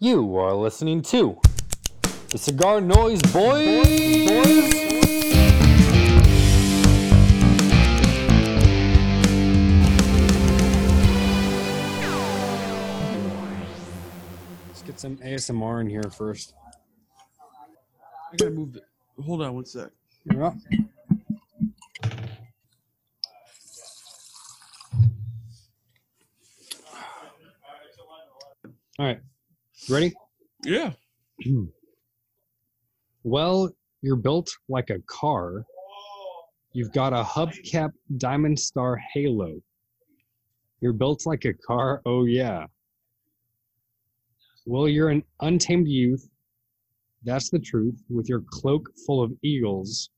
You are listening to the Cigar Noise Boys. Let's get some ASMR in here first. I gotta move it. Hold on one sec. You're up. All right. Ready? Yeah. Well, you're built like a car. You've got a hubcap diamond star halo. You're built like a car. Oh, yeah. Well, you're an untamed youth. That's the truth. With your cloak full of eagles.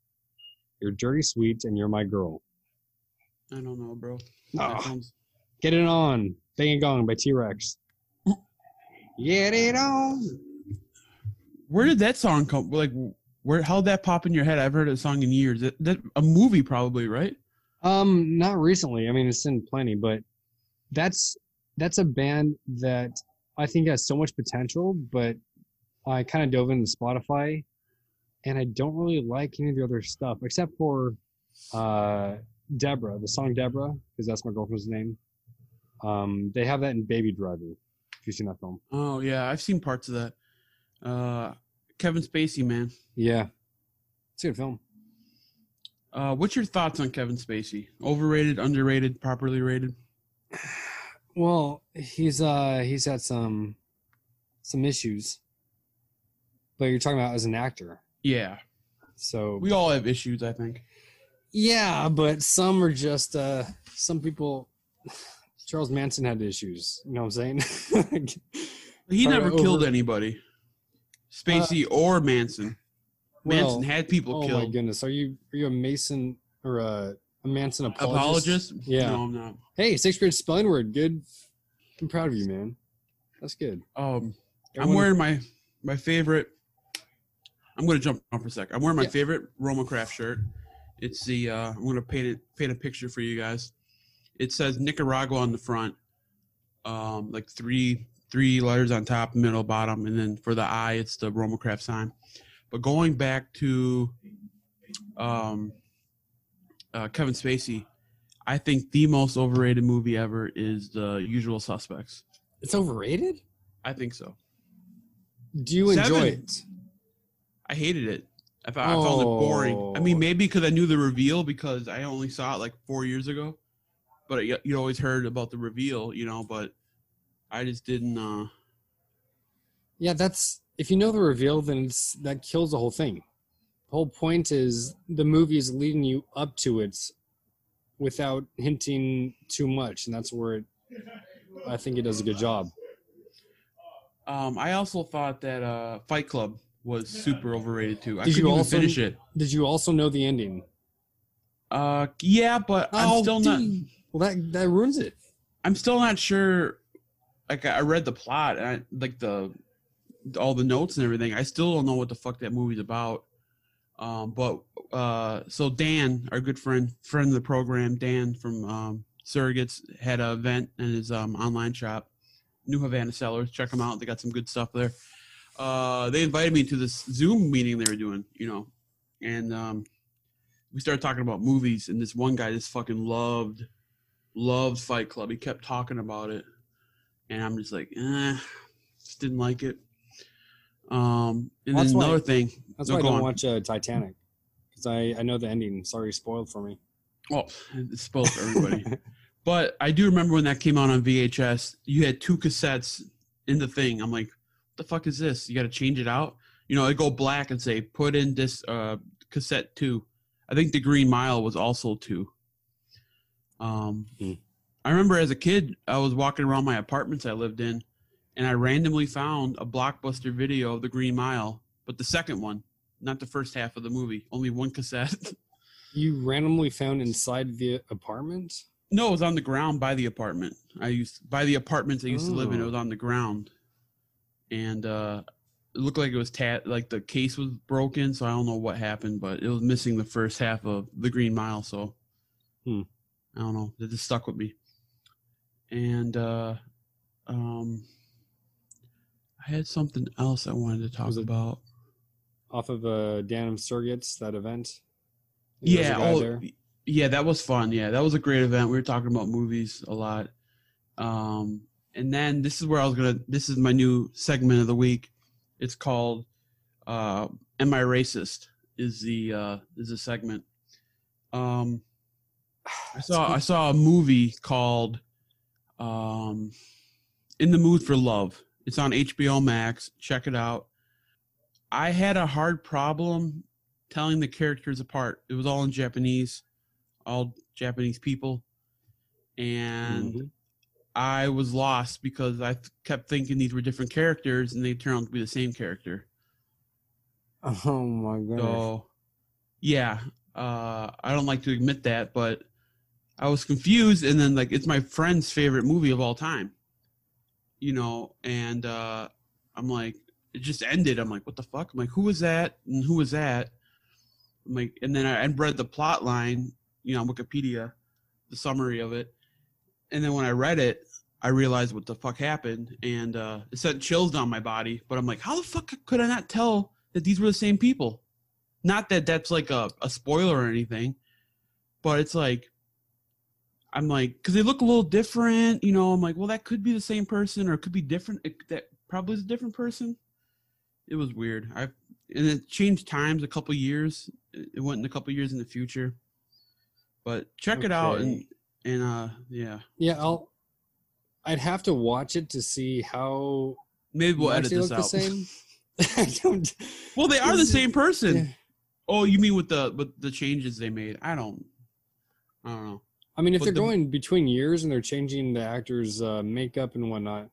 You're dirty sweet and you're my girl. I don't know, bro. That sounds- Get it on. Bang a Gong by T Rex. Get it on. Where did that song come? Like, where? How'd that pop in your head? I've heard that song in years. That, that a movie probably, right? Um, not recently. I mean, it's in plenty, but that's that's a band that I think has so much potential. But I kind of dove into Spotify, and I don't really like any of the other stuff except for uh, Deborah, the song Deborah, because that's my girlfriend's name. Um, they have that in Baby Driver. If you've seen that film, Oh yeah, I've seen parts of that. Uh, Kevin Spacey, man. yeah, it's a good film. Uh, what's your thoughts on Kevin Spacey? Overrated, underrated, properly rated? Well, he's uh he's had some some issues, but you're talking about as an actor. Yeah, So we all have issues. I think. yeah, but some are just uh some people. Charles Manson had issues. You know what I'm saying? He never over- killed anybody. Spacey or Manson. Manson Well, had people killed. oh my goodness, are you are you a Mason or a, a Manson apologist? Apologist? Yeah. No, I'm not. Hey, sixth grade spelling word, good. I'm proud of you, man. That's good. Um, I'm wearing my my favorite. I'm gonna jump on for a sec. I'm wearing my Yeah. favorite Roma Craft shirt. It's the. Uh, I'm gonna paint it. Paint a picture for you guys. It says Nicaragua on the front, um, like three three letters on top, middle, bottom, and then for the eye, it's the Roma Craft sign. But going back to, um, uh, Kevin Spacey, I think the most overrated movie ever is The Usual Suspects. It's overrated. I think so. Do you enjoy it? I hated it. I, thought, I found it boring. I mean, Oh. maybe because I knew the reveal because I only saw it like four years ago. But you you always heard about the reveal, you know. But I just didn't. uh Yeah, that's if you know the reveal, then it's that kills the whole thing. The whole point is the movie is leading you up to it without hinting too much, and that's where it. I think it does a good job. um I also thought that uh Fight Club was super overrated too. I Did you couldn't even also- finish it. Did you also know the ending? Uh, yeah, but I'm Oh, still not. Well, that that ruins it. I'm still not sure. Like I read the plot and I, like the all the notes and everything. I still don't know what the fuck that movie's about. Um, but uh, so Dan, our good friend, friend of the program, Dan from um, Surrogates, had an event in his um, online shop, New Havana Sellers. Check them out; they got some good stuff there. Uh, they invited me to this Zoom meeting they were doing, you know, and um, we started talking about movies. And this one guy just fucking loved loved Fight Club. He kept talking about it, and I'm just like, eh, just didn't like it. Um, and That's then why- another thing. That's No, why I go don't on. watch uh, Titanic because I I know the ending. Sorry, spoiled for me. Well, it's spoiled for everybody. but I do remember when that came out on VHS. You had two cassettes in the thing. I'm like, what the fuck is this? You got to change it out. You know, it go black and say put in this uh, cassette two. I think the Green Mile was also two. Um, Hmm. I remember as a kid, I was walking around my apartments I lived in, and I randomly found a blockbuster video of the Green Mile, but the second one, not the first half of the movie. Only one cassette. You randomly found inside the apartment. No, it was on the ground by the apartment. I used by the apartments I used to live in. It Oh. was on the ground, and uh, it looked like it was tat like the case was broken. So I don't know what happened, but it was missing the first half of the Green Mile. So Hmm. I don't know. It just stuck with me. And uh, um, I had something else I wanted to talk about. Off of uh, Dan Surrogates, that event. There Yeah. Oh, there. yeah. That was fun. Yeah, that was a great event. We were talking about movies a lot. Um, and then this is where I was gonna. This is my new segment of the week. It's called uh, "Am I Racist?" Is the uh, is a segment. Um, I saw I saw a movie called um, "In the Mood for Love." It's on HBO Max. Check it out. I had a hard problem telling the characters apart. It was all in Japanese, all Japanese people, and Mhm. I was lost because I kept thinking these were different characters, and they turned out to be the same character. Oh my god! So, yeah, uh, I don't like to admit that, but I was confused, and then like it's my friend's favorite movie of all time, you know, and uh, I'm like, it just ended. I'm like, what the fuck? I'm like, who was that? And who was that? I'm like, and then I read the plot line, you know, on Wikipedia, the summary of it, and then when I read it, I realized what the fuck happened, and uh, it sent chills down my body. But I'm like, how the fuck could I not tell that these were the same people? Not that that's like a, a spoiler or anything, but it's like, I'm like, because they look a little different, you know. I'm like, well, that could be the same person, or it could be different. It, that probably is a different person. It was weird. I and it changed times a couple years. It went in a couple years in the future, but check it out and and uh yeah, Yeah, I'll. I'd have to watch it to see how maybe we'll edit this out. the same. I don't. Well, they are the same person. yeah. Oh, you mean with the with the changes they made? I don't. I don't know. I mean, if But they're the- going between years and they're changing the actors' uh, makeup and whatnot,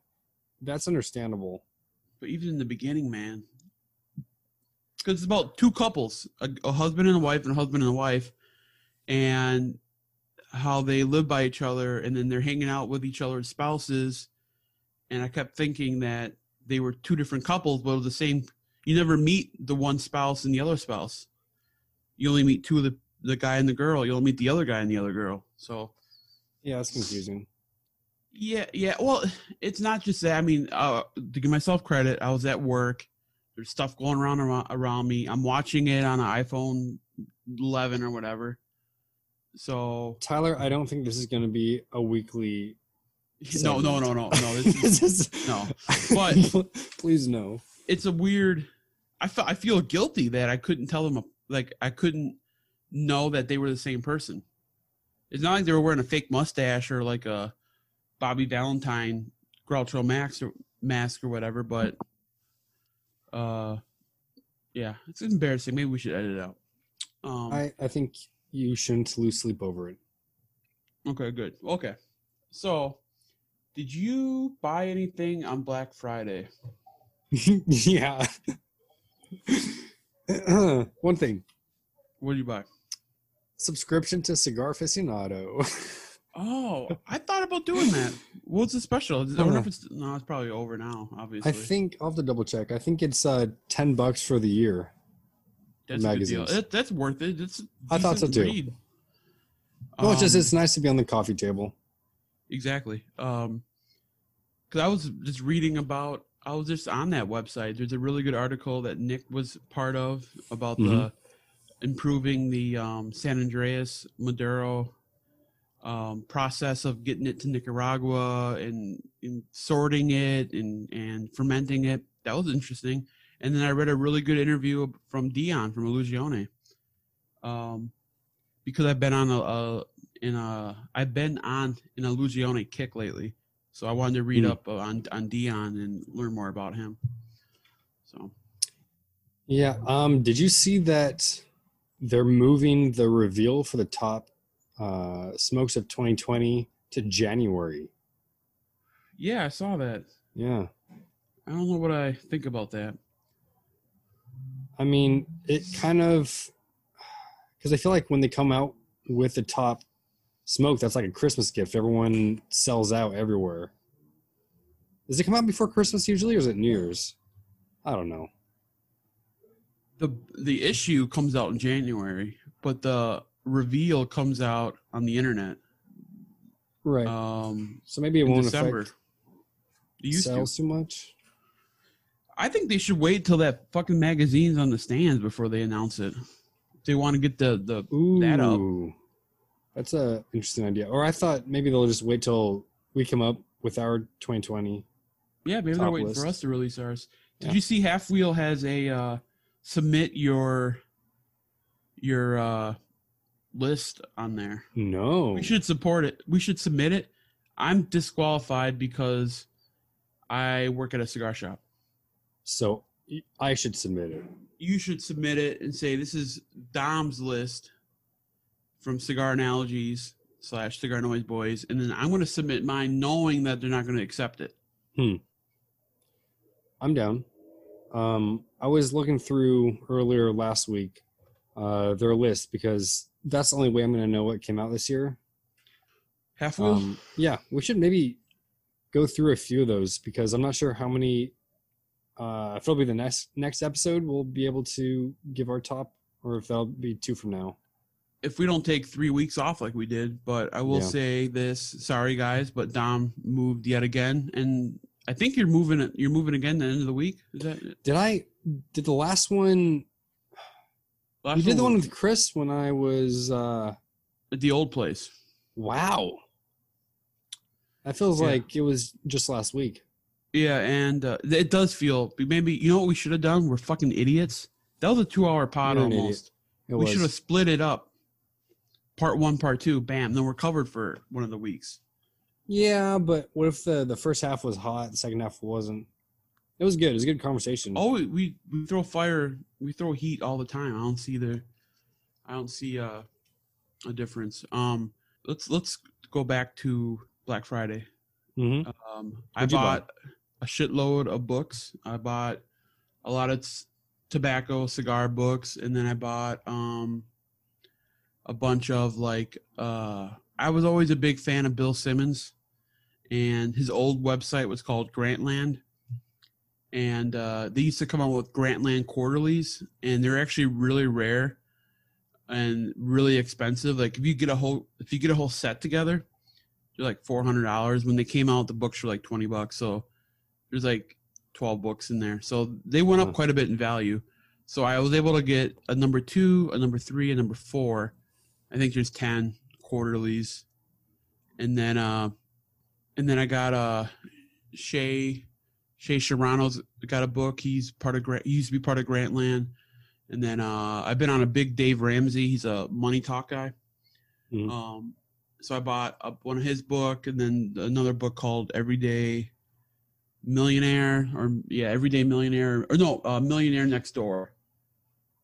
that's understandable. But even in the beginning, man, because it's about two couples, a, a husband and a wife, and a husband and a wife, and how they live by each other, and then they're hanging out with each other's spouses. And I kept thinking that they were two different couples, but it was the same. You never meet the one spouse and the other spouse. You only meet two of the the guy and the girl. You don't meet the other guy and the other girl. So Yeah, it's confusing. Yeah, yeah. Well, it's not just that. I mean, uh, to give myself credit, I was at work. There's stuff going around around, around me. I'm watching it on an iPhone 11 or whatever. So Tyler, I don't think this is going to be a weekly. no, no, no, no, no. This is, This is- no. But- please no. it's a weird. I feel I feel guilty that I couldn't tell them. Like I couldn't know that they were the same person. It's not like they were wearing a fake mustache or like a Bobby Valentine Groucho Marx or mask or whatever. But uh, yeah, it's embarrassing. Maybe we should edit it out. Um, I, I think you shouldn't lose sleep over it. okay, good. Okay, so did you buy anything on Black Friday? yeah. One thing What did you buy? Subscription to Cigar Aficionado. Oh, I thought about doing that. What's the special? I wonder if it's no, it's probably over now. Obviously, I think I'll have to double check. I think it's uh, 10 bucks for the year. that's a good deal. magazines. That, that's worth it. It's I thought so too. read. Well, it's just Um, it's nice to be on the coffee table. exactly. Um, because I was just reading about. I was just on that website. There's a really good article that Nick was part of about the Mhm. Improving the um, San Andreas Maduro um, process of getting it to Nicaragua and, and sorting it and, and fermenting it. That was interesting. And then I read a really good interview from Dion from Illusione. Um, because I've been on a, a in a I've been on an Illusione kick lately, so I wanted to read Hmm. up on on Dion and learn more about him. So Yeah. Um. Did you see that they're moving the reveal for the top uh, smokes of 2020 to January? yeah, I saw that. Yeah. I don't know what I think about that. I mean, it kind of because I feel like when they come out with the top smoke, that's like a Christmas gift. Everyone sells out everywhere. Does it come out before Christmas usually, or is it New Year's? I don't know. The The issue comes out in January, but the reveal comes out on the internet Right. um, so maybe it in won't December. affect to. sales too much. I think they should wait till that fucking magazine's on the stands before they announce it. They want to get the the Ooh, that up. That's a interesting idea. Or I thought maybe they'll just wait till we come up with our 2020. yeah, maybe they're waiting list. for us to release ours. Did Yeah. you see Half Wheel has a uh, submit your your uh, list on there? No. We should support it. We should submit it. I'm disqualified because I work at a cigar shop. So I should submit it. You should submit it and say this is Dom's list from Cigar Analogies slash Cigar Noise Boys, and then I'm going to submit mine, knowing that they're not going to accept it. Hmm. I'm down. Um, I was looking through earlier last week uh, their list because that's the only way I'm going to know what came out this year. Half wheel. Um, yeah, we should maybe go through a few of those because I'm not sure how many. Uh, if it'll be the next next episode, we'll be able to give our top, or if that'll be two from now. if we don't take three weeks off like we did, but I will Yeah. say this: sorry guys, but Dom moved yet again, and I think you're moving it. You're moving again the end of the week. Is that? Did I? Did the last one? Last you did the one with Chris when I was. uh at the old place? Wow. That feels Yeah. like it was just last week. Yeah, and uh, it does feel maybe you know what we should have done. We're fucking idiots. That was a two-hour pod You're an idiot. almost. We should have split it up. Part one, part two, bam. Then we're covered for one of the weeks. Yeah, but what if the the first half was hot, the second half wasn't? It was good. It was a good conversation. Oh, we, we throw fire, we throw heat all the time. I don't see the, I don't see uh, a difference. Um, let's let's go back to Black Friday. hmm Um, I What'd buy? bought a shitload of books. I bought a lot of s- tobacco cigar books, and then I bought um a bunch of like uh I was always a big fan of Bill Simmons, and his old website was called Grantland, and uh, they used to come out with Grantland quarterlies, and they're actually really rare and really expensive. Like if you get a whole if you get a whole set together, they're like four hundred dollars. When they came out, the books were like twenty bucks. So there's like twelve books in there. So they went up quite a bit in value. So I was able to get a number two, a number three, a number four. I think there's ten quarterlies, and then uh, and then I got uh Shea Shea Serrano's got a book. He's part of Grant. He used to be part of Grantland. And then uh, I've been on a big Dave Ramsey. He's a money talk guy. Mhm. Um, so I bought up one of his book, and then another book called Everyday Millionaire, or yeah, Everyday Millionaire, or no, uh, Millionaire Next Door.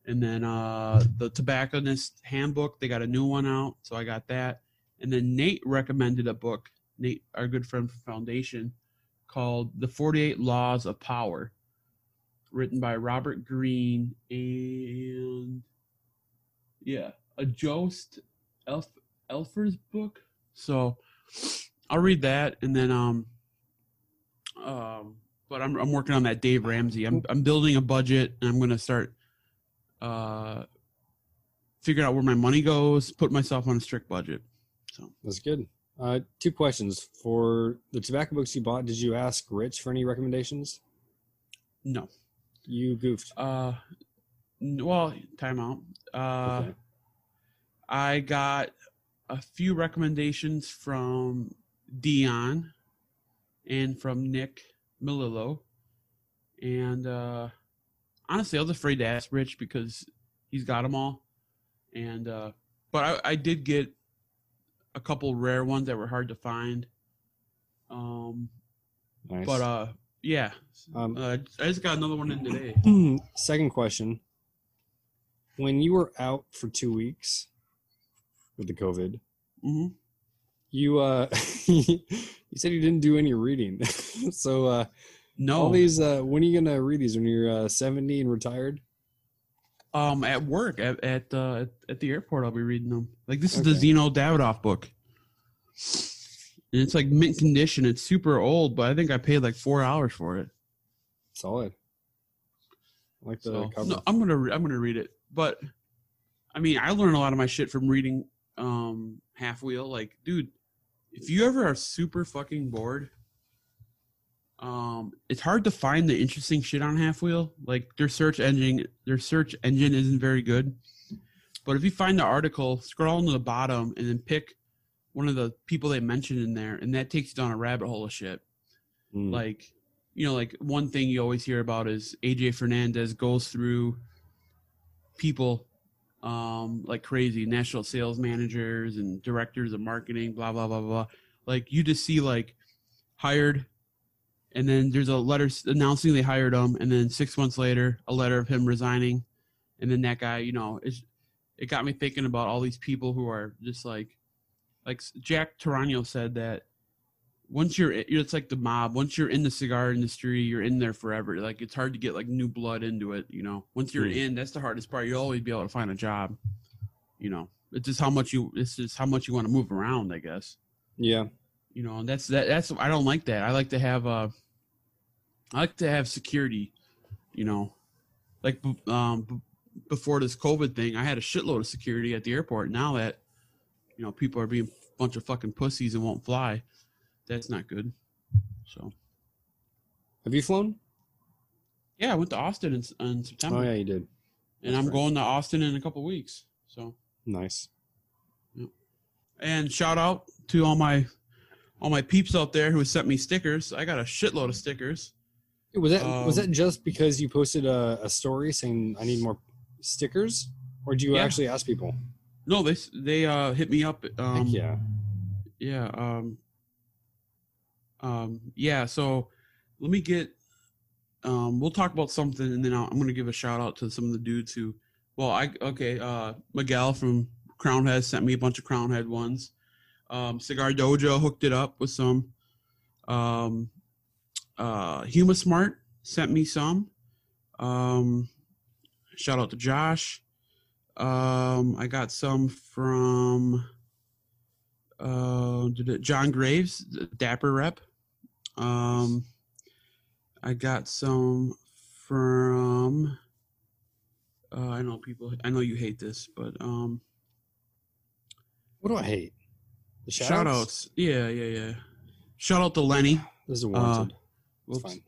And then uh, the Tobacconist Handbook. They got a new one out, so I got that. And then Nate recommended a book. Nate, our good friend from Foundation, called The 48 Laws of Power, written by Robert Greene and yeah, a Joost Elf Elffers' book. So I'll read that and then um um but I'm I'm working on that Dave Ramsey. I'm I'm building a budget and I'm gonna start uh figuring out where my money goes, put myself on a strict budget. So That's good. Uh, two questions for the tobacco books you bought. Did you ask Rich for any recommendations? no. You goofed. Uh well, time out. Uh Okay. I got a few recommendations from Dion and from Nick Melillo. And uh, honestly, I was afraid to ask Rich because he's got them all. And uh, but I, I did get a couple rare ones that were hard to find. Um, Nice. but uh, yeah, Um, uh, I just got another one in today. Second question. When you were out for two weeks with the COVID, hmm you uh you said you didn't do any reading. so uh No, all these uh when are you gonna read these when you're uh 70 and retired? Um, at work at at uh, at, the airport, I'll be reading them. Like this is the Okay. Zino Davidoff book, and it's like mint condition. It's super old, but I think I paid like four hours for it. Solid. I like the So cover. no, I'm gonna re- I'm gonna read it. But I mean, I learned a lot of my shit from reading um Half Wheel. Like, dude, if you ever are super fucking bored, Um, it's hard to find the interesting shit on Half Wheel. Like their search engine, their search engine isn't very good. But if you find the article, scroll to the bottom and then pick one of the people they mentioned in there, and that takes you down a rabbit hole of shit. Mm. Like, you know, like one thing you always hear about is AJ Fernandez goes through people um, like crazy, national sales managers and directors of marketing, blah blah blah blah. Like you just see like hired, and then there's a letter announcing they hired him, and then six months later, a letter of him resigning, and then that guy, you know, it's, it got me thinking about all these people who are just like, like Jack Tarano said that once you're it's like the mob. Once you're in the cigar industry you're in there forever. Like it's hard to get like new blood into it you know? Once you're Hmm. in that's the hardest part. You'll always be able to find a job you know? It's just how much you it's just how much you want to move around i guess. Yeah. you know and that's that that's i don't like that. I like to have uh i like to have security you know. Like um b- before this covid thing i had a shitload of security at the airport. Now that you know people are being a bunch of fucking pussies and won't fly that's not good. So. Have you flown? yeah i went to austin in, in september. Oh yeah, you did. and that's i'm right. going to austin in a couple weeks so. Nice. and shout out to all my all my peeps out there who sent me stickers. I got a shitload of stickers Was that was Um, that just because you posted a, a story saying I need more stickers, or do you Yeah. actually ask people? no they they uh hit me up um yeah. yeah um um yeah so let me get um we'll talk about something and then I'll, i'm gonna give a shout out to some of the dudes who well i okay uh miguel from crown head sent me a bunch of crown head ones um cigar dojo hooked it up with some um uh huma smart sent me some um shout out to josh um i got some from uh, John Graves, the Dapper rep. Um, I got some from. Uh, I know people. I know you hate this, but um, What do I hate? The shout shout-outs? outs. Yeah, yeah, yeah. Shout out to Lenny. This is warranted. Whoops. fine.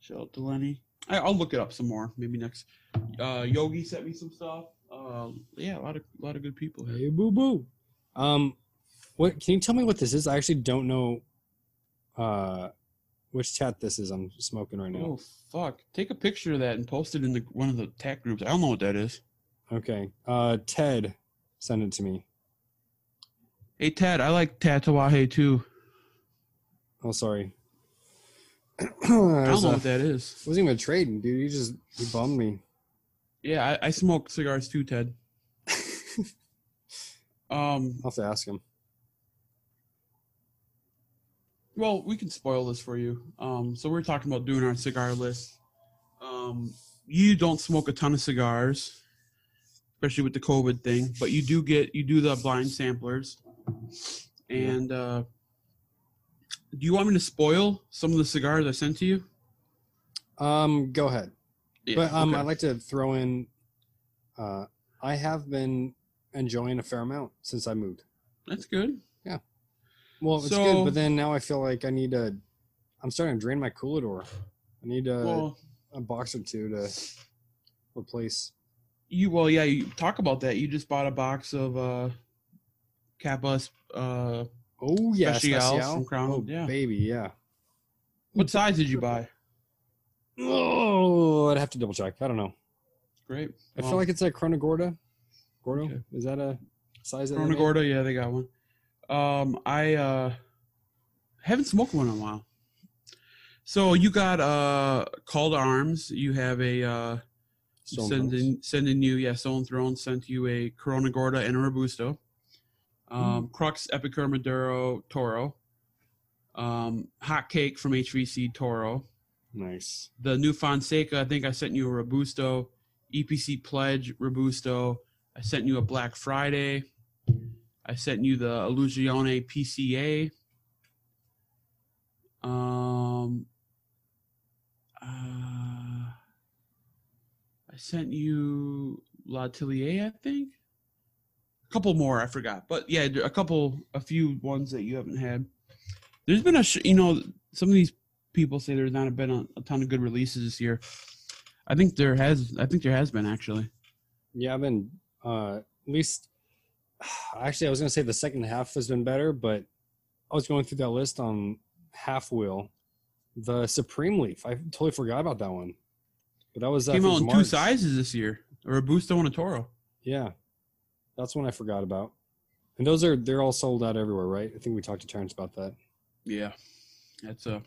Shout out to Lenny. I, I'll look it up some more. Maybe next. Uh, Yogi sent me some stuff. Uh, yeah, a lot of a lot of good people here. hey, boo boo. Um, what? Can you tell me what this is? I actually don't know. Uh, which chat this is? I'm smoking right now. Oh fuck! Take a picture of that and post it in the one of the tech groups. I don't know what that is. Okay. Uh, Ted, send it to me. Hey Ted, I like Tatuaje too. Oh, sorry. I don't know uh, what that is. wasn't even trading, dude. You just you bummed me. Yeah, I, I smoke cigars too, Ted. Um, I'll have to ask him. well, we can spoil this for you. Um, so we're talking about doing our cigar list. Um, you don't smoke a ton of cigars, especially with the COVID thing, but you do get you do the blind samplers. And uh, do you want me to spoil some of the cigars I sent to you? Um, go ahead. Yeah, but um, okay. I'd like to throw in. Uh, I have been enjoying a fair amount since I moved. that's good. Yeah. Well, it's So- good, but then now I feel like I need to. I'm starting to drain my coolidor. I need a, well, a box or two to replace. You well, yeah. You talk about that. You just bought a box of uh, Kappa's. Uh, Oh yeah, Specials Special. from Crown, Oh yeah. baby, yeah. what size did you buy? Oh, I'd have to double check. I don't know. Great. I Well, feel like it's a Corona Gorda. Gordo, Okay. is that a size? that they Corona? Gorda, yeah, they got one. Um, I uh haven't smoked one in a while. So you got uh Call to Arms. You have a uh sending sending you yeah Stolen Throne sent you a Corona Gorda and a Robusto. Um, Crux Epicure Maduro Toro. Um, Hot Cake from HVC Toro. Nice. the new Fonseca, I think I sent you a Robusto, EPC Pledge Robusto. I sent you a Black Friday. I sent you the Illusione PCA. Um, uh, I sent you L'Atelier, I think. A couple more, I forgot, but yeah, a couple, a few ones that you haven't had. There's been a, sh- you know, some of these people say there's not been a, a ton of good releases this year. I think there has. I think there has been actually. Yeah, I've been uh, at least. Actually, I was gonna say the second half has been better, but I was going through that list on Half Wheel, the Supreme Leaf. I totally forgot about that one. But that was uh, Came out in two sizes this year, Or a Robusto and a Toro. Yeah, that's one I forgot about. And those are they're all sold out everywhere, right? I think we talked to Terrence about that. Yeah, that's a.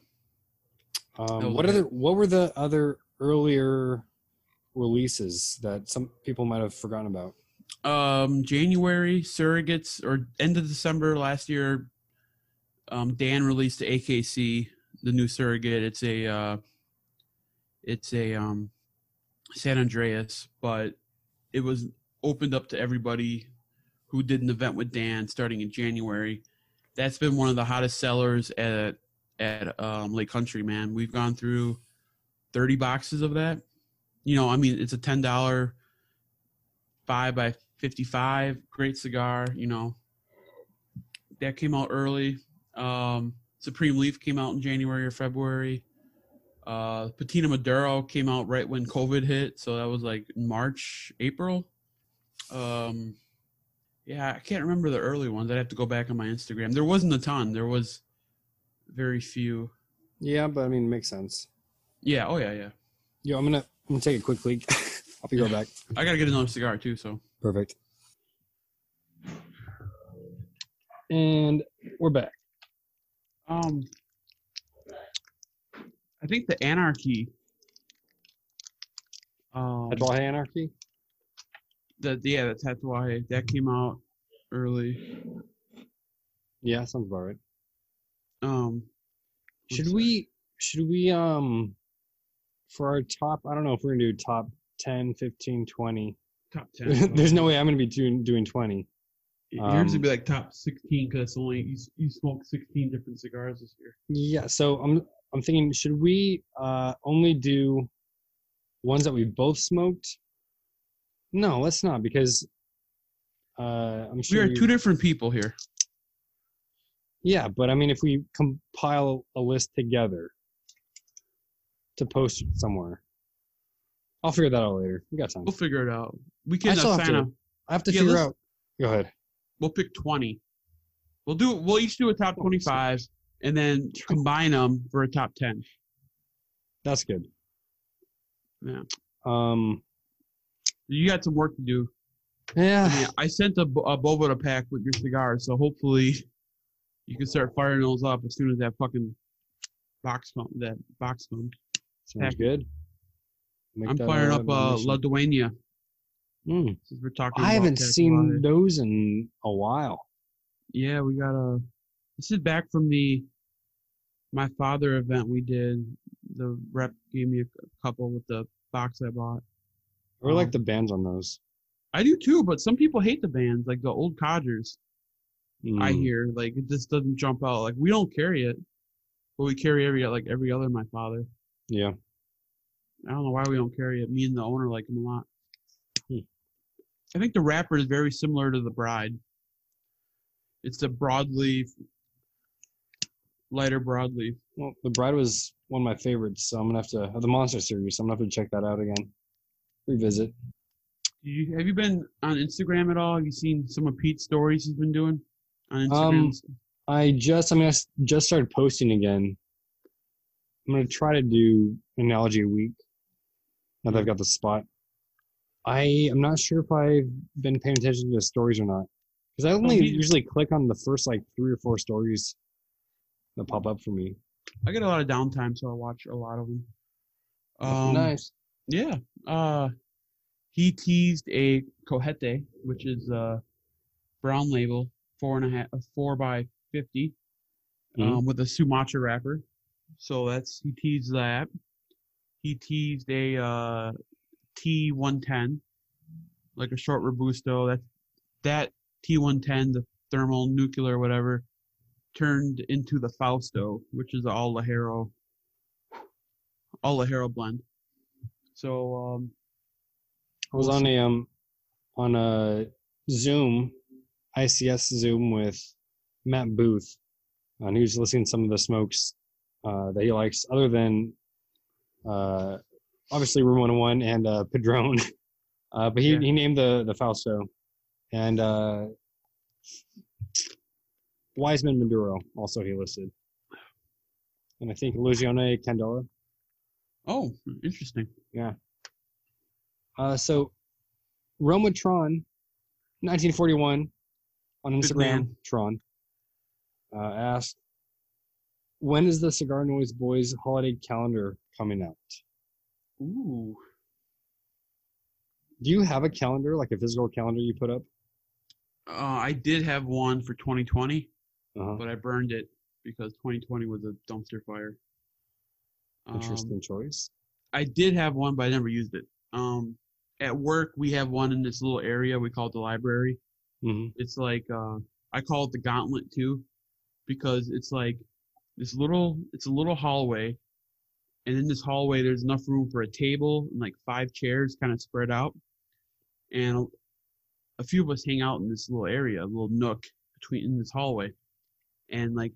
Um, was what other what were the other earlier releases that some people might have forgotten about? um January surrogates or end of December last year. Um, Dan released the AKC, the new surrogate. It's a uh, it's a um, San Andreas, but it was opened up to everybody who did an event with Dan starting in January. That's been one of the hottest sellers at at um, Lake Country. Man, we've gone through thirty boxes of that. You know, I mean, it's a ten dollar five by fifty five, great cigar. You know, that came out early. Um, Supreme Leaf came out in January or February. Uh, Patina Maduro came out right when COVID hit, so that was like March, April. Um, yeah, I can't remember the early ones. I'd have to go back on my Instagram. There wasn't a ton. There was very few. Yeah, but I mean, it makes sense. Yeah. Oh yeah, yeah. Yo, I'm gonna I'm gonna take a quick leak. I'll be right back. I gotta get another cigar too. So Perfect. And we're back. um, I think the Anarchy. Um, Tatuaje Anarchy. The yeah, the Tatuaje that came out early. Yeah, sounds about right. Um, Should we should we um for our top I don't know if we're gonna do top 10, 15, 20. top ten. There's no way I'm gonna be doing doing 20. Yours um, would be like top sixteen because only you, you smoked sixteen different cigars this year. Yeah, so I'm I'm thinking should we uh only do ones that we both smoked? No, let's not because uh I'm we are you- two different people here. Yeah, but I mean if we compile a list together to post somewhere. I'll figure that out later. We got time. We'll figure it out. We I can still have to-. I have to Yeah, figure out. Go ahead. We'll pick twenty. We'll do. We'll each do a top twenty-five, and then combine them for a top ten. That's good. Yeah. Um You got some work to do. yeah. I, mean, I sent a, bo- a Boveda pack with your cigars, so hopefully you can start firing those up as soon as that fucking box comes. That box comes. Sounds heck. good. Make I'm firing up uh, mission. La Dueña. Mm. We're talking. I haven't seen those in a while. Yeah, we got a. This is back from the my father event we did. The rep gave me a, a couple with the box I bought. I really like Um, the bands on those. I do too, but some people hate the bands, like the old codgers. I Mm. hear like it just doesn't jump out. Like we don't carry it, but we carry every like every other my father. Yeah. I don't know why we don't carry it. Me and the owner like them a lot. Hmm. I think the wrapper is very similar to the bride. It's a broadleaf, lighter broadleaf. Well, the Bride was one of my favorites, so I'm gonna have to of the Monster series. So I'm gonna have to check that out again. Revisit. You, have you been on Instagram at all? Have you seen some of Pete's stories he's been doing on Instagram? Um, I just, I mean, I just started posting again. I'm gonna try to do analogy a week. Now that I've got the spot, I am not sure if I've been paying attention to the stories or not, because I only usually click on the first like three or four stories that pop up for me. I get a lot of downtime, so I watch a lot of them. Um, nice. Yeah. Uh, he teased a Cohete, which is a brown label, four and a half, a four by 50 um, with a Sumatra wrapper. So that's he teased that. He teased a uh, T110, like a short robusto. That that T110, the thermal nuclear whatever, turned into the Fausto, which is all ligero, all ligero blend. So um, I was on a um on a Zoom, ICS Zoom with Matt Booth, and he was listening to some of the smokes uh, that he likes, other than uh, obviously Room 101 and uh, Padrone. Uh, but he, Yeah. he named the the Fausto, and uh, Wiseman Maduro also he listed, and I think Lucione Candela. Oh, interesting. Yeah. Uh, so Roma Tron, 1941, on Instagram. Tron, uh, asked, when is the Cigar Noise Boys holiday calendar coming out? Ooh. Do you have a calendar, like a physical calendar you put up? Uh, I did have one for 2020, Uh-huh. but I burned it because 2020 was a dumpster fire. Um, Interesting choice. I did have one, but I never used it. Um, at work, we have one in this little area we call it the library. hmm It's like uh, I call it the gauntlet too, because it's like this little. It's a little hallway, and in this hallway, there's enough room for a table and like five chairs, kind of spread out, and a, a few of us hang out in this little area, a little nook between in this hallway, and like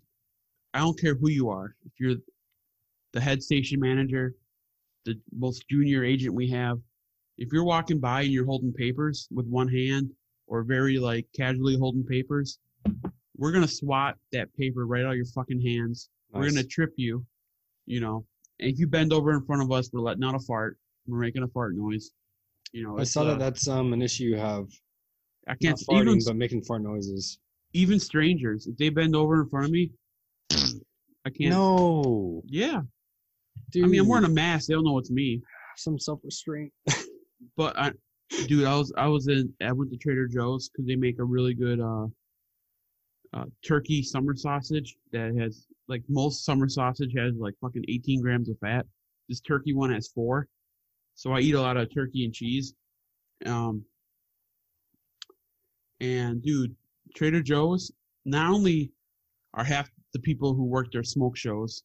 I don't care who you are, if you're the head station manager, the most junior agent we have, if you're walking by and you're holding papers with one hand or very like casually holding papers, we're gonna swat that paper right out of your fucking hands. We're gonna trip you, you know. And if you bend over in front of us, we're letting out a fart. We're making a fart noise. You know, I saw uh, that that's um, an issue you have. I Not can't farting, even but making fart noises. even strangers if they bend over in front of me, I can't. No, Yeah, dude. I mean I'm wearing a mask. They don't know it's me. some self-restraint. But I, dude, I was I was in I went to Trader Joe's because they make a really good uh, uh turkey summer sausage that has like most summer sausage has like fucking 18 grams of fat. This turkey one has four, so I eat a lot of turkey and cheese. Um, and dude, Trader Joe's not only are half the people who work their smoke shows,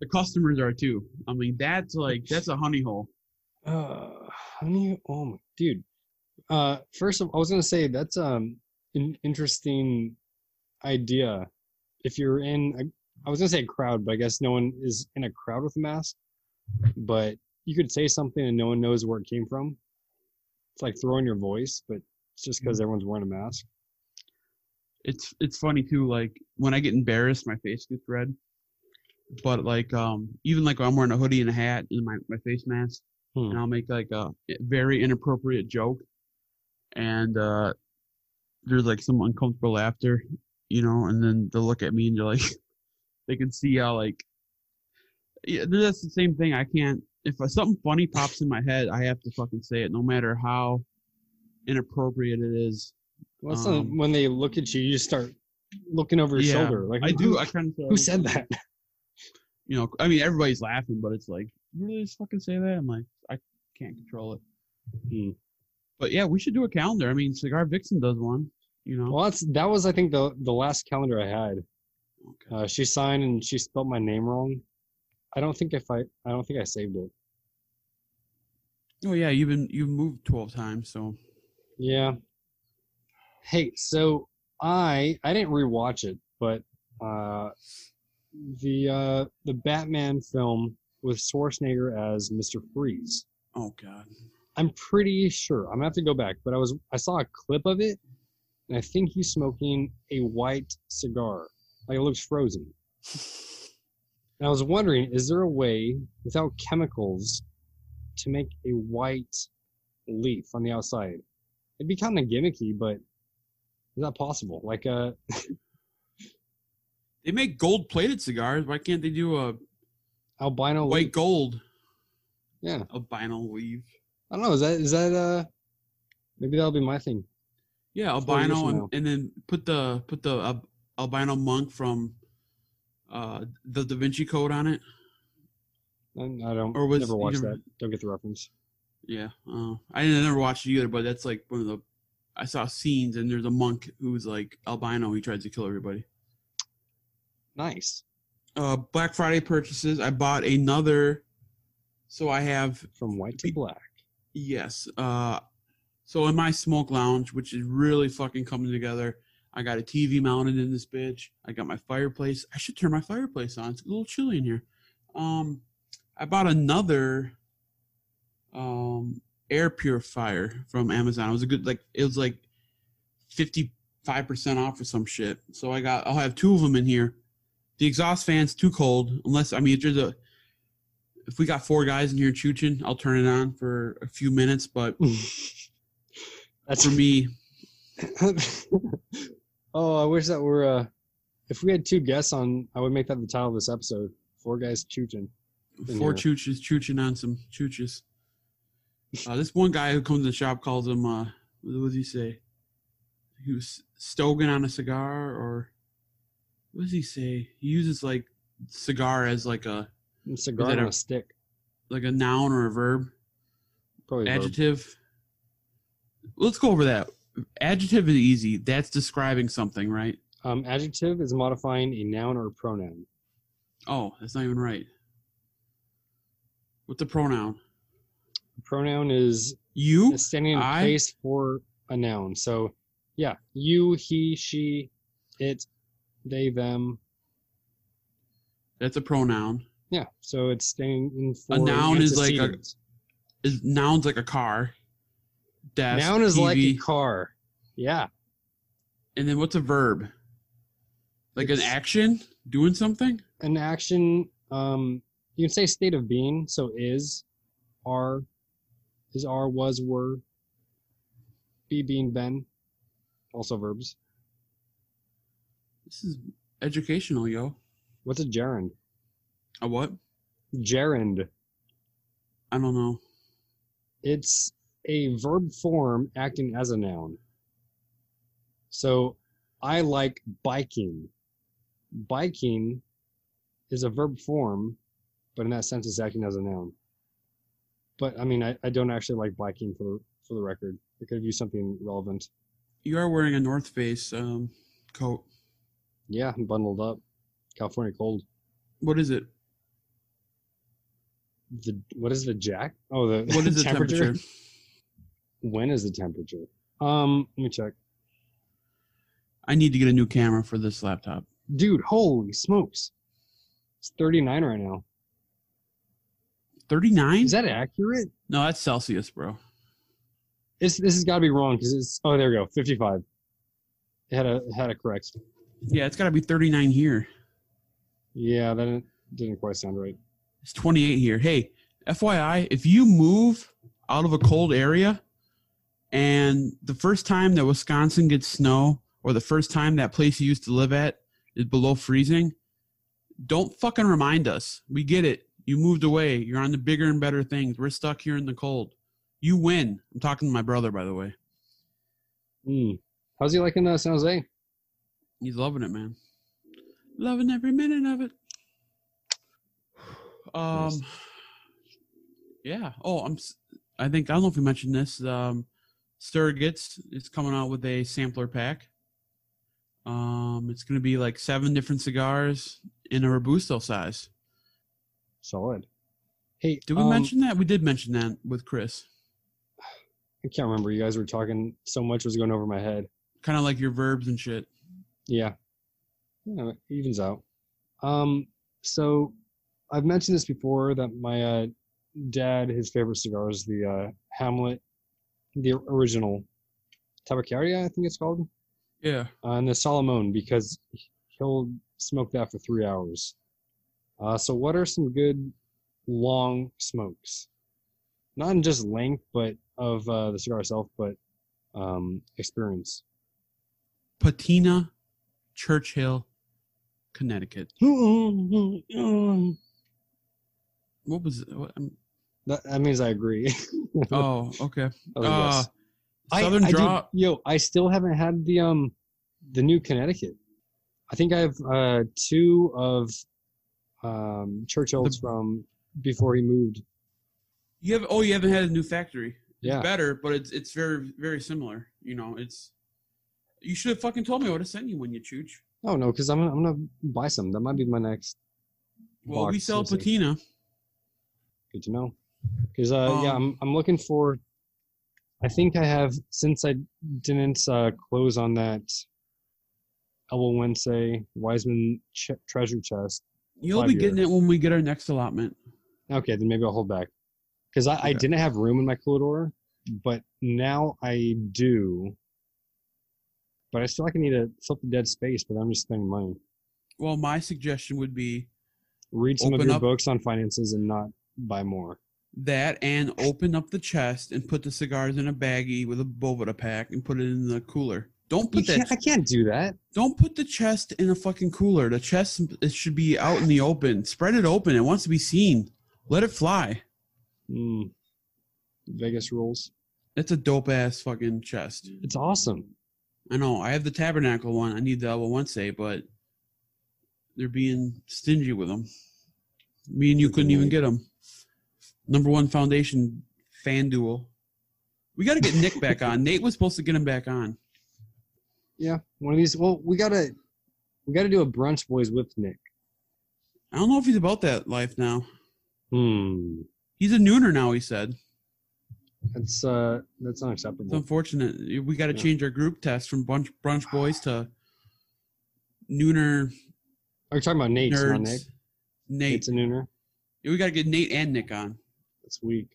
the customers are too. I mean, that's like that's a honey hole. Uh, honey, oh my, dude. Uh, first of, all, I was gonna say that's um an interesting idea. If you're in, a, I was gonna say a crowd, but I guess no one is in a crowd with a mask. But you could say something and no one knows where it came from. It's like throwing your voice, but it's just because everyone's wearing a mask. it's it's funny too like when i get embarrassed my face gets red but like um even like i'm wearing a hoodie and a hat and my, my face mask Hmm. and i'll make like a very inappropriate joke and uh there's like some uncomfortable laughter you know and then they'll look at me and they're like they can see how like yeah that's the same thing i can't if something funny pops in my head i have to fucking say it no matter how inappropriate it is Well, not- Um, when they look at you, you start looking over your Yeah, shoulder. Like I do. I kind of. Who said that? You know, I mean, everybody's laughing, but it's like, you really just fucking say that? I'm like, I can't control it. Hmm. But yeah, we should do a calendar. I mean, Cigar Vixen does one. You know. Well, that's that was I think the the last calendar I had. Okay. Uh, she signed and she spelled my name wrong. I don't think if I I don't think I saved it. Oh yeah, you've been you've moved twelve times, so Yeah. Hey, so I I didn't rewatch it, but uh, the uh, the Batman film with Schwarzenegger as Mister Freeze. oh god. I'm pretty sure. I'm gonna have to go back, but I was I saw a clip of it, and I think he's smoking a white cigar. Like it looks frozen. And I was wondering, is there a way without chemicals to make a white leaf on the outside? It'd be kind of gimmicky, but is that possible? Like uh, a They make gold plated cigars. Why can't they do a albino white leaf? gold Yeah, albino leaf? I don't know. Is that is that uh? Maybe that'll be my thing. Yeah, albino, and, and then put the put the uh, albino monk from uh the Da Vinci Code on it. I, I don't. Or was- never watched never- that. Don't get the reference. Yeah, uh, I didn't never watched it either, but that's like one of the. I saw scenes, and there's a monk who's like albino. He tries to kill everybody. Nice. Uh, Black Friday purchases. I bought another. So I have From white to black. yes. Uh, so in my smoke lounge, which is really fucking coming together, I got a TV mounted in this bitch. I got my fireplace. I should turn my fireplace on. It's a little chilly in here. Um, I bought another um air purifier from Amazon. It was a good like it was like fifty five percent off or some shit. So I got I'll have two of them in here. The exhaust fan's too cold unless I mean if there's a if we got four guys in here chooching, I'll turn it on for a few minutes. But That's for me, oh, I wish that were. Uh, if we had two guests on, I would make that the title of this episode. Four guys chooching. in four here. chooches chooching on some chooches. Uh, this one guy who comes to the shop calls him. Uh, what does he say? He was stoking on a cigar, or what does he say? He uses like cigar as like a Cigar on a- a stick. like a noun or a verb. Probably a verb. Adjective. Let's go over that. Adjective is easy. That's describing something, right? Um, adjective is modifying a noun or a pronoun. Oh, that's not even right. What's the pronoun? pronoun is You? is standing in I? place for a noun. So, yeah, you, he, she, it, they, them. That's a pronoun. Yeah, so it's staying in for A noun is like a-. Is noun's like a car. Desk, noun is like a TV. car. Yeah, And then what's a verb? Like an It's- action? Doing something? an action. Um, you can say state of being. So is, are, is are, was, were. Be, being, been. Also verbs. This is educational, yo. What's a gerund? A what? Gerund. I don't know. It's a verb form acting as a noun. So I like biking. Biking is a verb form, but in that sense, it's acting as a noun. But I mean, I, I don't actually like biking for the, for the record. I could have used something relevant. You are wearing a North Face um, coat. Yeah, I'm bundled up. California cold. What is it? The what is the jack? Oh, the What is the temperature? When is the temperature? Um, let me check. I need to get a new camera for this laptop. Dude, holy smokes! It's 39 right now. 39? Is that accurate? no, that's Celsius, bro. This this has got to be wrong because it's oh there we go 55. It had a it had a correct. Yeah, it's got to be 39 here. Yeah, that didn't, didn't quite sound right. It's 28 here. Hey, FYI, if you move out of a cold area and the first time that Wisconsin gets snow or the first time that place you used to live at is below freezing, don't fucking remind us. We get it. You moved away. You're on the bigger and better things. We're stuck here in the cold. You win. I'm talking to my brother, by the way. Hmm. How's he liking uh, San Jose? He's loving it, man. Loving every minute of it. Um, Nice. yeah. Oh, I'm. I think I don't know if we mentioned this. Um, Sturgis is coming out with a sampler pack. Um, it's gonna be like seven different cigars in a robusto size. Solid. Hey, Did we um, mention that? We did mention that with Chris. I can't remember. You guys were talking so much was going over my head. Kind of like your verbs and shit. Yeah. Yeah, it evens out. Um, so I've mentioned this before that my uh, dad, his favorite cigar is the uh, Hamlet, the original Tabacaria, I think it's called, Yeah. uh, and the Solomon because he'll smoke that for three hours. Uh, so what are some good long smokes? Not in just length, but of uh, the cigar itself, but um, experience. Patina, Churchill, Connecticut. What was it? What, um, that means I agree. oh, okay. Oh, Uh, yes. I- Southern I, do- Draw. yo, I still haven't had the um the new Connecticut. I think I have uh two of um Churchill's from before he moved. You have oh you haven't had a new factory. It's Yeah. better, but it's it's very very similar. You know, it's you should have fucking told me I would have sent you when you chooch. Oh no, because I'm gonna, I'm gonna buy some. That might be my next. Well, we box, sell we'll see. patina. Good to know. Because uh, yeah, Um, I'm I'm looking for. I think I have since I didn't uh, close on that Elbow Wednesday, Wiseman ch- treasure chest. You'll be getting it when we get our next allotment. Okay, then maybe I'll hold back because I, I didn't have room in my cooler but now I do. But I still like I need to fill the dead space, but I'm just spending money. Well, my suggestion would be Read some of your up- books on finances and not buy more. that and open up the chest and put the cigars in a baggie with a Boveda pack and put it in the cooler. Don't You put that. can't, I can't do that. Don't put the chest in a fucking cooler. The chest it should be out in the open. Spread it open. It wants to be seen. Let it fly. Mm. Vegas rules. It's a dope ass fucking chest. It's awesome. I know. I have the tabernacle one. I need the Elbow Wednesday, but they're being stingy with them. Me and you couldn't even get them. Number one foundation fan duel. We got to get Nick back on. Nate was supposed to get him back on. Yeah, one of these. Well, we gotta we gotta do a brunch boys with Nick. I don't know if he's about that life now. Hmm. He's a nooner now. He said. That's uh that's It's unacceptable. unfortunate. We got to Yeah. change our group test from brunch brunch boys to nooner Are you talking about Nate? Not Nick. Nate. Nate's a nooner. Yeah, we got to get Nate and Nick on. That's weak.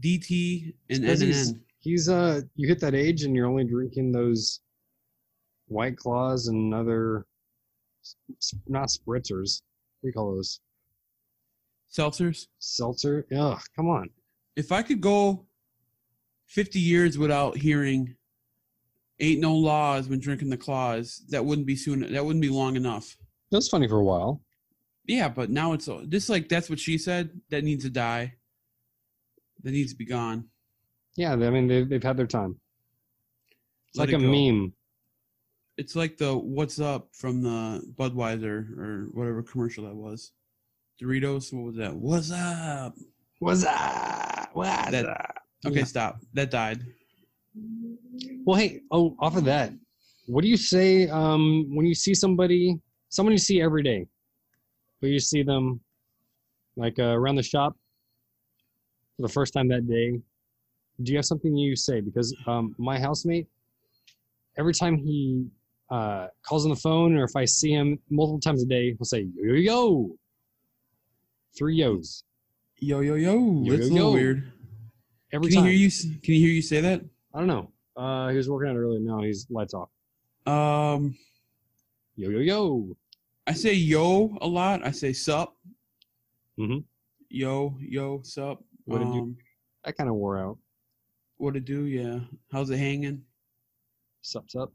DT and Because he's, NNN. he's uh you hit that age and you're only drinking those white claws and other not spritzers. What do you call those? Seltzers. Seltzer? Ugh, come on. If I could go 50 years without hearing ain't no laws when drinking the claws, that wouldn't be soon that wouldn't be long enough. That was funny for a while. Yeah, but now it's just like that's what she said. That needs to die. That needs to be gone. Yeah, I mean they've they've had their time. It's Let like it a go. meme. It's like the what's up from the Budweiser or whatever commercial that was. Doritos, what was that? What's up? What's up? What's That- up? Okay, Yeah. stop. That died. Well, hey, oh, off of that, what do you say um, when you see somebody, someone you see every day, but you see them like uh, around the shop for the first time that day? Do you have something you say? Because um, my housemate, every time he uh, calls on the phone, or if I see him multiple times a day, he'll say yo yo yo, three yos Yo yo yo. Yo, That's yo, a little yo. weird. Every Can you time. hear you? Can you hear you say that? I don't know. Uh, he was working out earlier. Now he's lights off. Um, Yo yo yo. I say yo a lot. I say sup. Mhm. Yo yo sup. What did you- um, That kind of wore out. What to do? Yeah. How's it hanging? Sup sup.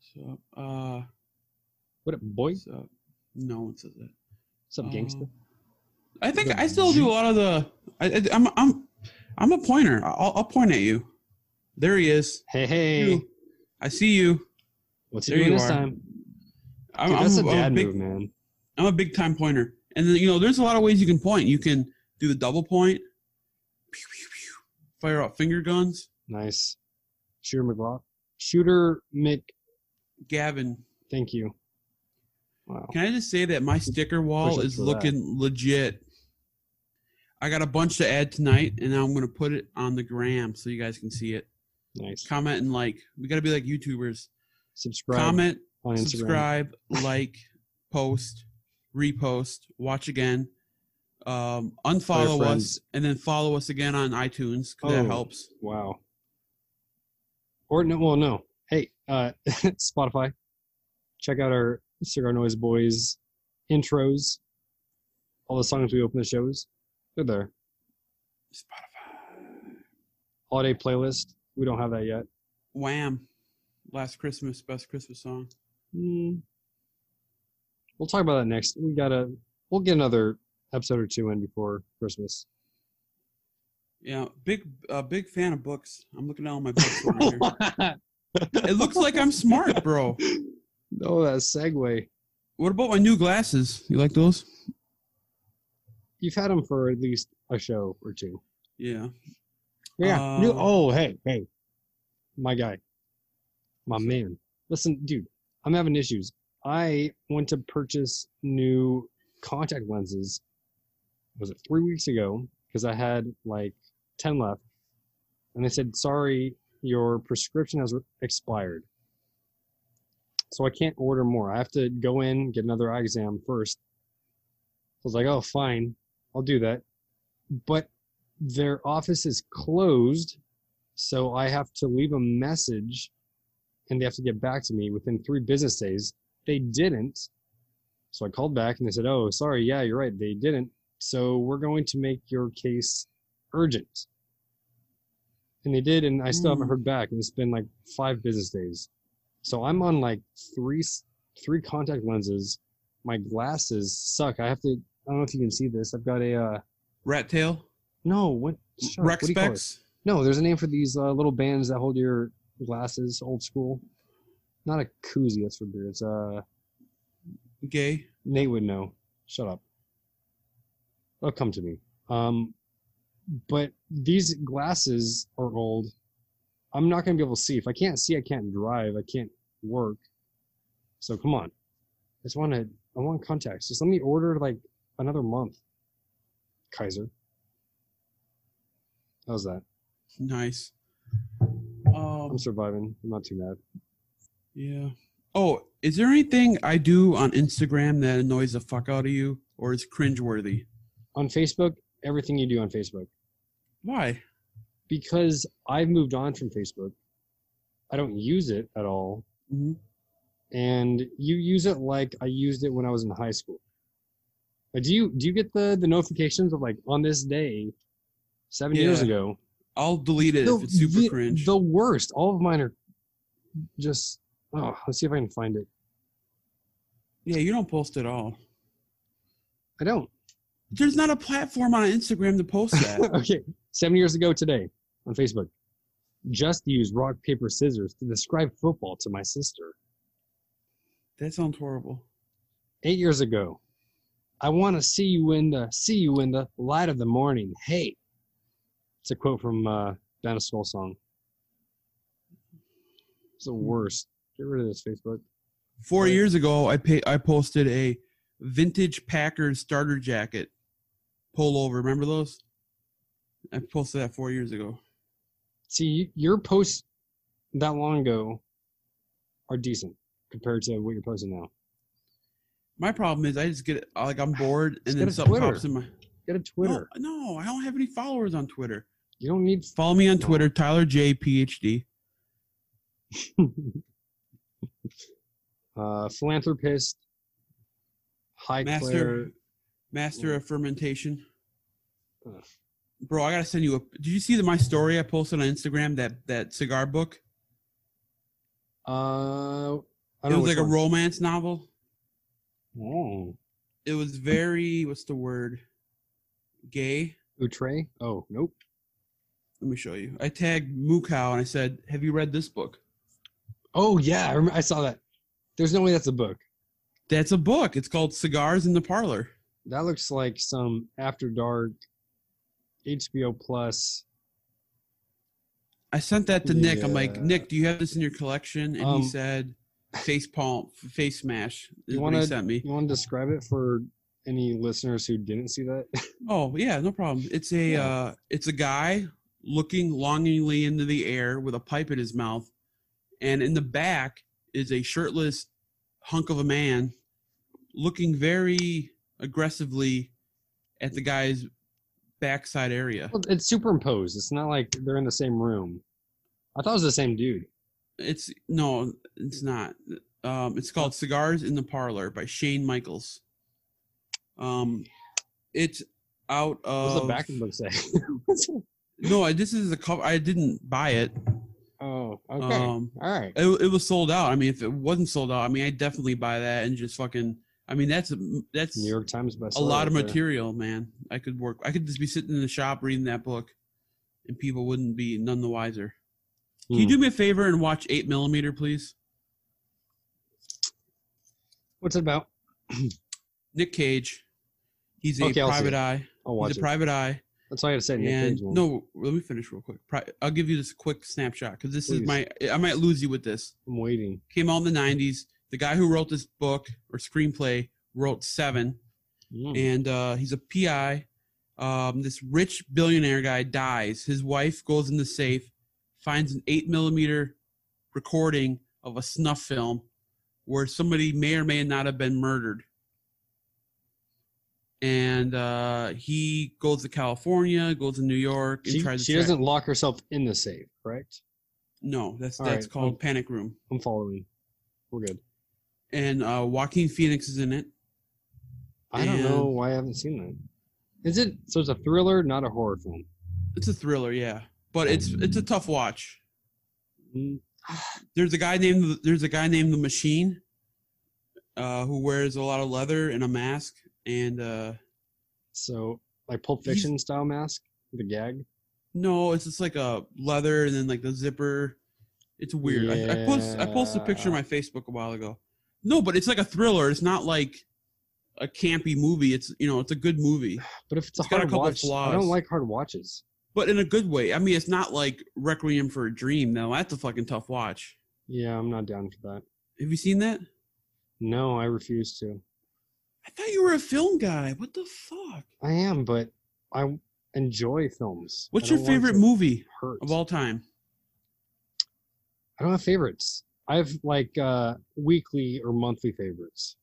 Sup. Uh, What up, boy? sup. No one says that. Sup, gangster? Uh, I think I still do a lot of the. I, I, I'm I'm I'm a pointer. I'll, I'll point at you. There he is. Hey, hey. You. I see you. What's he there doing you this are. time? I'm, Dude, that's I'm, a I'm dad big, move, man. I'm a big time pointer. And then, you know, there's a lot of ways you can point. You can do the double point, pew, pew, pew, fire out finger guns. Nice. Shooter McLaughlin. Shooter Mc. Gavin, Thank you. Wow. can I just say that my sticker wall is for that. looking legit. I got a bunch to add tonight, and I'm going to put it on the gram so you guys can see it. Nice. Comment and like. We got to be like YouTubers. Subscribe Comment, subscribe, like, post, repost, watch again, um, unfollow us, and then follow us again on iTunes because that Oh. helps. Wow. Or no, well, no. Hey, uh, Spotify. Check out our Cigar Noise Boys intros. All the songs we open the shows. They're there. Spotify. Holiday playlist. We don't have that yet. Wham! Last Christmas, best Christmas song. Hmm. We'll talk about that next. We gotta. We'll get another episode or two in before Christmas. Yeah, big, uh, big fan of books. I'm looking at all my books. It looks like I'm smart, bro. no, that segue. What about my new glasses? You like those? You've had them for at least a show or two. Yeah. Yeah. you- Uh, oh, hey, hey, my guy, my man. Listen, dude, I'm having issues. I went to purchase new contact lenses. Was it three weeks ago? Because I had like ten left, and they said, "Sorry, your prescription has expired." so I can't order more. I have to go in get another eye exam first. I was like, oh, fine, I'll do that. But their office is closed, so I have to leave a message, and they have to get back to me within three business days. They didn't, so I called back and they said, oh, sorry, yeah, you're right, they didn't. So we're going to make your case urgent. And they did, and I still haven't Mm. heard back. And it's been like five business days. So I'm on like three three contact lenses. My glasses suck. I have to. I don't know if you can see this. I've got a uh, Rat tail, no. What? shut up. Rex What do you call it? specs. No, there's a name for these uh, little bands that hold your glasses. Old school. Not a koozie. That's for beer. It's uh Gay. Nate would know. Shut up. It'll come to me. Um, but these glasses are old. I'm not gonna be able to see. If I can't see, I can't drive. I can't work. So come on. I just want to. I want contacts. Just let me order like another month. Kaiser. How's that? Nice. Um, I'm surviving. I'm not too mad. yeah. Oh, is there anything I do on Instagram that annoys the fuck out of you, or is cringeworthy? On Facebook, everything you do on Facebook. Why? because I've moved on from Facebook. I don't use it at all. hmm And you use it like I used it when I was in high school. Do you do you get the the notifications of like on this day, seven years ago? I'll delete it The- if it's super the, cringe. The worst. All of mine are just. Oh, let's see if I can find it. yeah, you don't post at all. I don't. There's not a platform on Instagram to post that. okay, seven years ago today on Facebook, just used rock paper scissors to describe football to my sister. that sounds horrible. eight years ago. I want to see you in the see you in the light of the morning. Hey, it's a quote from uh, Down a Skull song. It's the worst. Get rid of this Facebook. Four Right. years ago, I pay, I posted a vintage Packers starter jacket pullover. Remember those? I posted that four years ago. See, your posts that long ago are decent compared to what you're posting now. My problem is I just get like I'm bored and then something Twitter. pops in my Get a Twitter. No, no, I don't have any followers on Twitter. You don't need. Follow me on. Twitter, Tyler J PhD. uh, philanthropist. High Master Claire. Master of fermentation. Ugh. Bro, I gotta send you a. Did you see the, my story I posted on Instagram? That that cigar book. Uh, I It was like a romance novel. Oh, It was very what's the word? Gay. Outre? Oh, nope. Let me show you. I tagged Mukau and I said, "Have you read this book?" Oh yeah, I, remember, I saw that. There's no way that's a book. That's a book. It's called Cigars in the Parlor. That looks like some After Dark, HBO Plus. I sent that to Nick. I'm like, Nick, do you have this in your collection? And Um, he said, face palm, face smash. You wanna- sent me. You want to describe it for any listeners who didn't see that? Oh yeah, no problem. It's a Yeah. uh, it's a guy looking longingly into the air with a pipe in his mouth, and in the back is a shirtless hunk of a man looking very aggressively at the guy's backside area. Well, it's superimposed. It's not like they're in the same room. I thought it was the same dude. It's no, it's not. Um, it's called Cigars in the Parlor by Shane Michaels. Um, it's out of does the back of the book say? No. I- This is a cover. I didn't buy it. oh, okay. Um, All right. it, it was sold out. I mean, if it wasn't sold out, I mean, I'd definitely buy that and just fucking. I mean, that's that's New York Times bestseller. a lot of right there. material, man. I could work. I could just be sitting in the shop reading that book, and people wouldn't be none the wiser. Can you Hmm. do me a favor and watch Eight Millimeter, please? What's it about? Nick Cage. He's a Okay, private eye. I'll watch He's a it. private eye. That's all I got to say. Nick and Cage, man. no, let me finish real quick. Pri- I'll give you this quick snapshot because this is my. I might lose you with this. I'm waiting. Came out in the '90s. The guy who wrote this book or screenplay wrote Seven, Mm. and uh, he's a PI. Um, this rich billionaire guy dies. His wife goes in the safe, finds an eight millimeter recording of a snuff film where somebody may or may not have been murdered. And uh, he goes to California, goes to New York, and She, tries she doesn't lock herself in the safe, correct? No, that's All that's right, called well- Panic Room. I'm following. We're good. And uh, Joaquin Phoenix is in it. I don't know why I haven't seen that. Is it so? It's a thriller, not a horror film. It's a thriller, yeah, but it's it's a tough watch. Mm, There's a guy named there's a guy named the Machine, uh, who wears a lot of leather and a mask, and uh, So, like Pulp Fiction style mask, the gag. no, it's just like a leather and then like the zipper. It's weird. I, I post I posted a picture on my Facebook a while ago. No, but it's like a thriller. It's not like a campy movie. It's you know it's a good movie, But if it's a It's got a hard couple watch, I don't like hard watches. But in a good way. I mean, it's not like Requiem for a Dream. Now that's a fucking tough watch. Yeah, I'm not down for that. Have you seen that? No, I refuse to. I thought you were a film guy. What the fuck? I am, but I enjoy films. What's your favorite movie Hurt. of all time? I don't have favorites. I have like uh weekly or monthly favorites.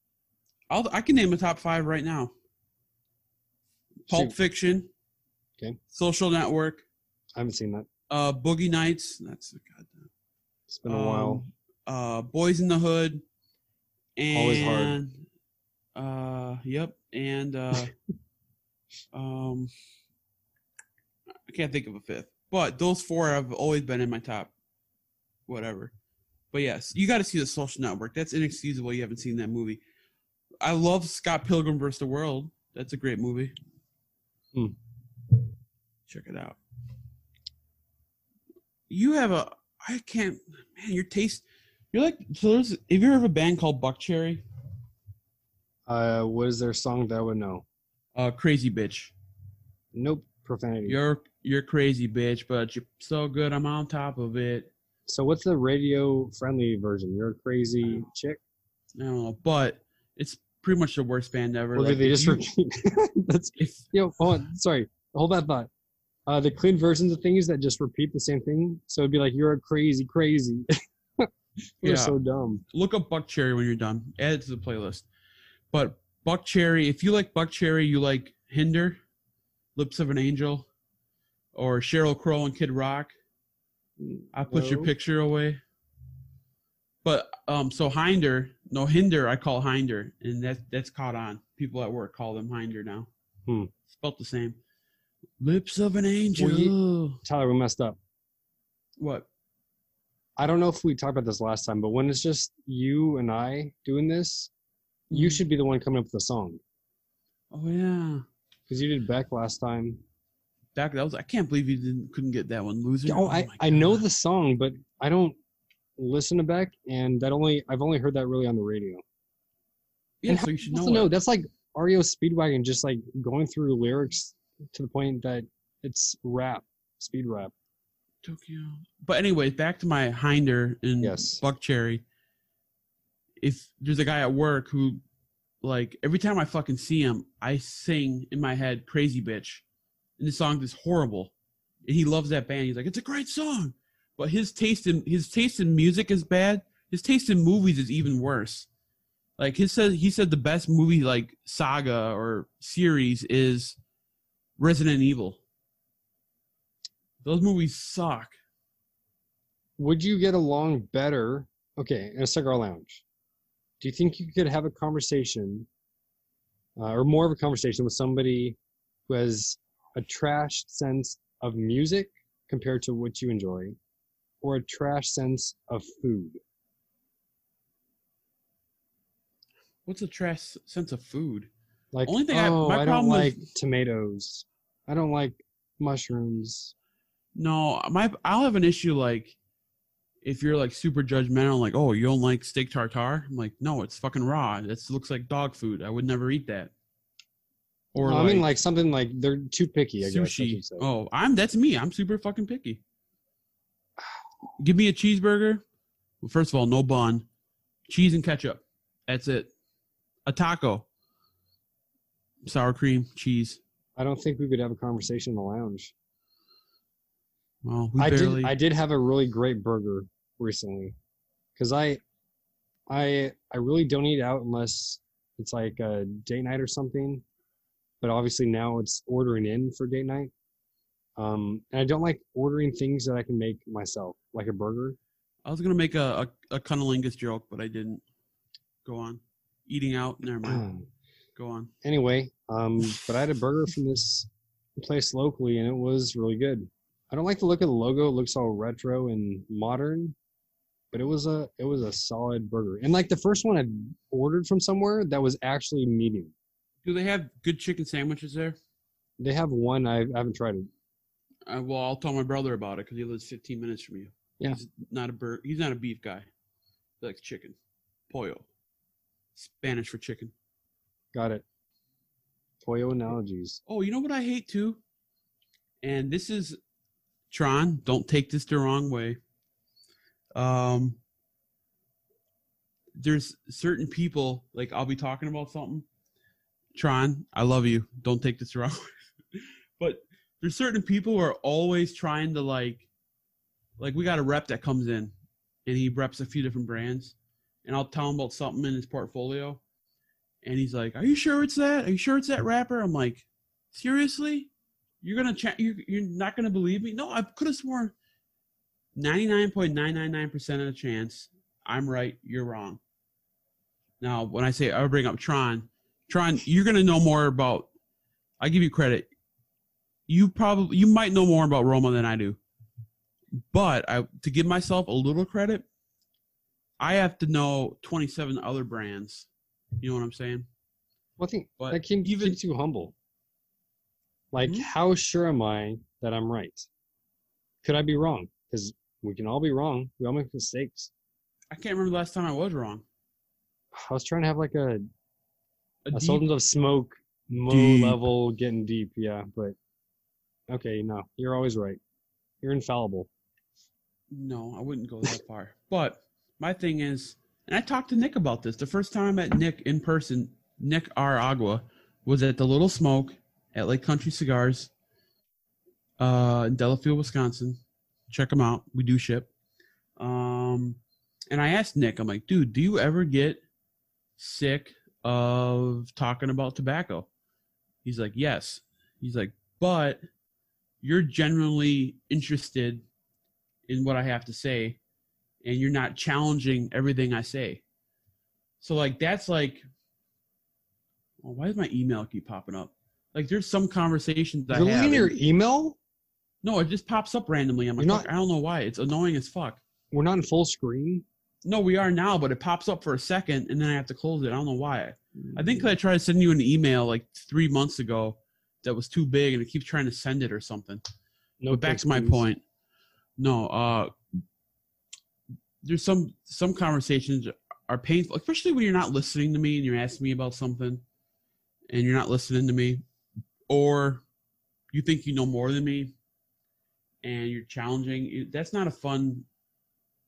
I'll, I can name a top five right now. Pulp Shoot, Fiction. Okay. Social Network. I haven't seen that. Uh, Boogie Nights. That's a goddamn. It's been a while. Um, Uh, Boys in the Hood. And, Always hard. Uh, yep. And uh, um, I can't think of a fifth. But those four have always been in my top. Whatever. But yes, you got to see the Social Network. That's inexcusable. You haven't seen that movie. I love Scott Pilgrim vs. the World. That's a great movie. Hmm. Check it out. You have a. I can't. Man, your taste. You're like. So there's. Have you heard of a band called Buckcherry? Uh, what is their song that I would know? Uh, Crazy Bitch. Nope, profanity. You're you're crazy bitch, but you're so good. I'm on top of it. So what's the radio friendly version? You're a crazy chick. I don't know, but it's pretty much the worst band ever. Or Like, did they just you- repeat? That's if yo. Hold on, sorry. Hold that thought. Uh, the clean versions of things that just repeat the same thing. So it'd be like you're a crazy, crazy. You're Yeah. so dumb. look up Buckcherry when you're done. Add it to the playlist. But Buckcherry, if you like Buckcherry, you like Hinder, Lips of an Angel, or Sheryl Crow and Kid Rock. I put your picture away. But um, so Hinder, no Hinder, I call Hinder, and that that's caught on. People at work call them Hinder now. Hmm. Spelt the same. Lips of an angel. you- Tyler, we messed up. what? I don't know if we talked about this last time, but when it's just you and I doing this, you Mhm. should be the one coming up with the song Oh yeah. because you did Beck last time. Back that was. I can't believe you didn't couldn't get that one, loser. Oh, I, I know the song, but I don't listen to Beck, and that only I've only heard that really on the radio. Yeah, and so you should know. That's like REO Speedwagon, just like going through lyrics to the point that it's rap, speed rap. Tokyo. But anyways, back to my Hinder and Yes. Buckcherry. If there's a guy at work who, like, every time I fucking see him, I sing in my head "Crazy Bitch," and the song is horrible, and he loves that band. He's like, "It's a great song," but his taste in his taste in music is bad. His taste in movies is even worse. Like he said, he said the best movie like saga or series is Resident Evil. Those movies suck. Would you get along better? Okay, in a cigar lounge, do you think you could have a conversation, uh, or more of a conversation with somebody who has a trash sense of music compared to what you enjoy, or a trash sense of food? What's a trash sense of food? Like, Only thing I- oh, my I, don't problem like tomatoes. I don't like mushrooms. No, my I'll have an issue like if you're like super judgmental, like oh you don't like steak tartare. I'm like no, it's fucking raw. It looks like dog food. I would never eat that. Or No, like, I mean, like something like they're too picky. I sushi. say. Oh, I'm that's me. I'm super fucking picky. Give me a cheeseburger. Well, first of all, no bun, cheese and ketchup. That's it. A taco, sour cream, cheese. I don't think we could have a conversation in the lounge. Well, we I barely. did. I did have a really great burger recently, because I, I I really don't eat out unless it's like a date night or something. But obviously now it's ordering in for date night. Um, and I don't like ordering things that I can make myself, like a burger. I was gonna make a a, a cunnilingus joke, but I didn't. Go on. Eating out. Never mind. Go on. anyway, um, but I had a burger from this place locally, and it was really good. I don't like the look of the logo; it looks all retro and modern, but it was a it was a solid burger. And like the first one I ordered from somewhere that was actually medium. Do they have good chicken sandwiches there? They have one I, I haven't tried it. Uh, well, I'll tell my brother about it because he lives 15 minutes from you. Yeah. He's not a bird. He's not a beef guy. He likes chicken. Pollo. Spanish for chicken. Got it. Toyo analogies. Oh, you know what I hate too? And this is Tron, don't take this the wrong way. Um there's certain people like I'll be talking about something. Tron, I love you. Don't take this wrong way. but there's certain people who are always trying to like like we got a rep that comes in and he reps a few different brands and I'll tell him about something in his portfolio and he's like, "Are you sure it's that? Are you sure it's that rapper?" I'm like, "Seriously? You're gonna cha- you're, you're not gonna believe me? No, I could have sworn 99.999% of the chance I'm right, you're wrong." Now, when I say I bring up Tron, Tron, you're gonna know more about. I give you credit. You probably you might know more about Roma than I do, but I to give myself a little credit, I have to know 27 other brands. You know what I'm saying? Well, I think But that keeps, even- keeps you humble. Like, Mhm. how sure am I that I'm right? Could I be wrong? Because we can all be wrong. We all make mistakes. I can't remember the last time I was wrong. I was trying to have like a, A a Sultans of Smoke low level getting deep. Yeah, but okay, no, you're always right. You're infallible. No, I wouldn't go that far. But my thing is, and I talked to Nick about this. The first time I met Nick in person, Nick R. Agua, was at the Little Smoke at Lake Country Cigars uh, in Delafield, Wisconsin. Check them out. We do ship. Um, and I asked Nick, I'm like, dude, do you ever get sick of talking about tobacco? He's like, yes. He's like, but you're generally interested in what I have to say, and you're not challenging everything I say. So like that's like, oh, why does my email keep popping up? Like there's some conversations I You're have. your email? no, it just pops up randomly. I'm like, not- I don't know why. It's annoying as fuck. We're not in full screen. No, we are now, but it pops up for a second and then I have to close it. I don't know why. I think I tried to send you an email like three months ago that was too big and it keeps trying to send it or something. No but back to my please. point. No, uh there's some some conversations are painful, especially when you're not listening to me and you're asking me about something and you're not listening to me. Or you think you know more than me and you're challenging. That's not a fun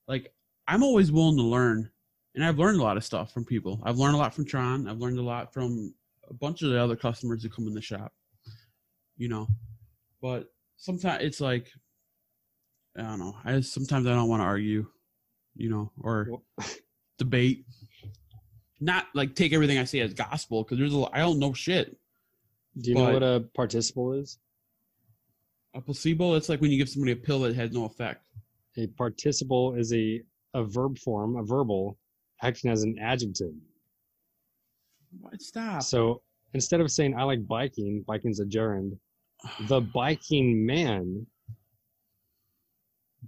like I'm always willing to learn. And I've learned a lot of stuff from people. I've learned a lot from Tron. I've learned a lot from a bunch of the other customers who come in the shop. You know. But sometimes it's like I don't know. I sometimes I don't want to argue, you know, or debate. Not like take everything I say as gospel because there's a I don't know shit. Do you know what a participle is? A placebo, it's like when you give somebody a pill that has no effect. A participle is a, a verb form, a verbal, acting as an adjective. What? Stop. So instead of saying I like biking, biking's a gerund. The biking man.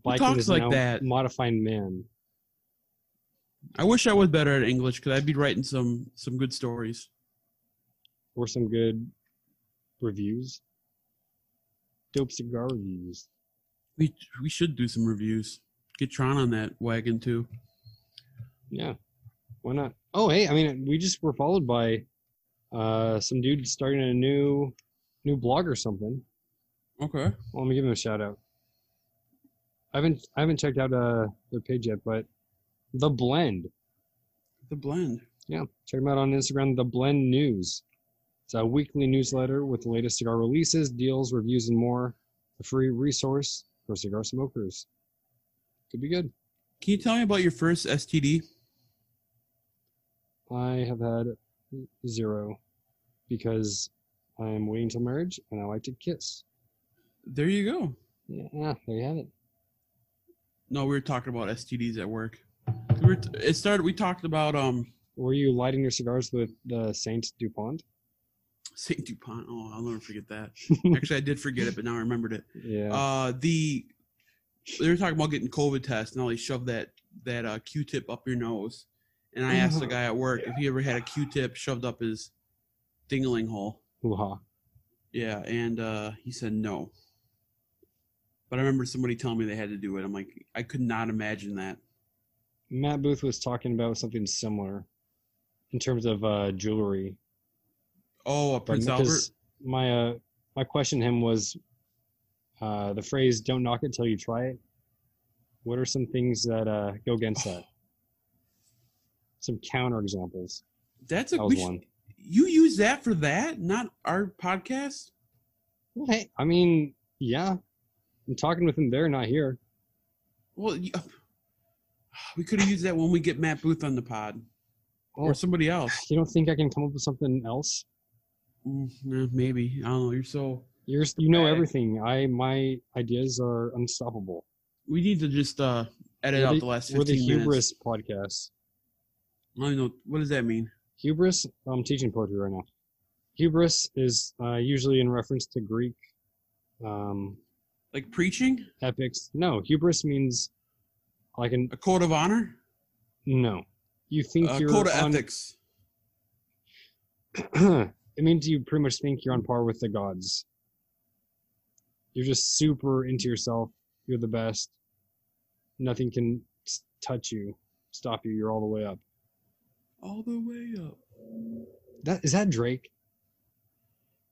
Biking is like now that? modifying man. I wish I was better at English because I'd be writing some some good stories. Or some good reviews. Dope cigar reviews. We we should do some reviews. Get Tron on that wagon too. Yeah. Why not? Oh hey, I mean we just were followed by uh some dude starting a new new blog or something. Okay. Well, let me give him a shout out. I haven't I haven't checked out uh their page yet, but the blend. The blend. Yeah, check them out on Instagram. The Blend News. It's a weekly newsletter with the latest cigar releases, deals, reviews, and more. A free resource for cigar smokers. Could be good. Can you tell me about your first STD? I have had zero because I am waiting till marriage and I like to kiss. There you go. Yeah, there you have it. No, we were talking about STDs at work. We were it started. We talked about um Were you lighting your cigars with the S.T. Dupont? S.T. Dupont. Oh, I'll never forget that. Actually, I did forget it, but now I remembered it. Yeah. Uh, the they were talking about getting COVID tests, and all they shoved that that uh, Q-tip up your nose. And I asked the Oh. guy at work if he ever had a Q-tip shoved up his dingling hole. Hoo-ha. Yeah, and uh, he said no. But I remember somebody telling me they had to do it. I'm like, I could not imagine that. Matt Booth was talking about something similar in terms of uh, jewelry. Oh, Prince Albert. My uh, my question to him was uh, the phrase "Don't knock it till you try it." What are some things that uh, go against that? Some counter examples. That's a That was should- one. you use that for that, not our podcast. Well, hey, I mean, yeah, I'm talking with him there, not here. Well, we could have used that when we get Matt Booth on the pod Oh, or somebody else. you don't think I can come up with something else? Mm, maybe I don't know. You're so. You're you know everything. I my ideas are unstoppable. We need to just uh edit We're out the- the last We're the 15 minutes. hubris podcast. I don't know what does that mean. Hubris. I'm teaching poetry right now. Hubris is uh, usually in reference to Greek um, Like preaching, epics. No, hubris means like an a code of honor, no. You think a you're A code of on, ethics. it means you pretty much think you're on par with the gods. You're just super into yourself. You're the best. Nothing can touch you, stop you. You're all the way up. All the way up. That is that Drake?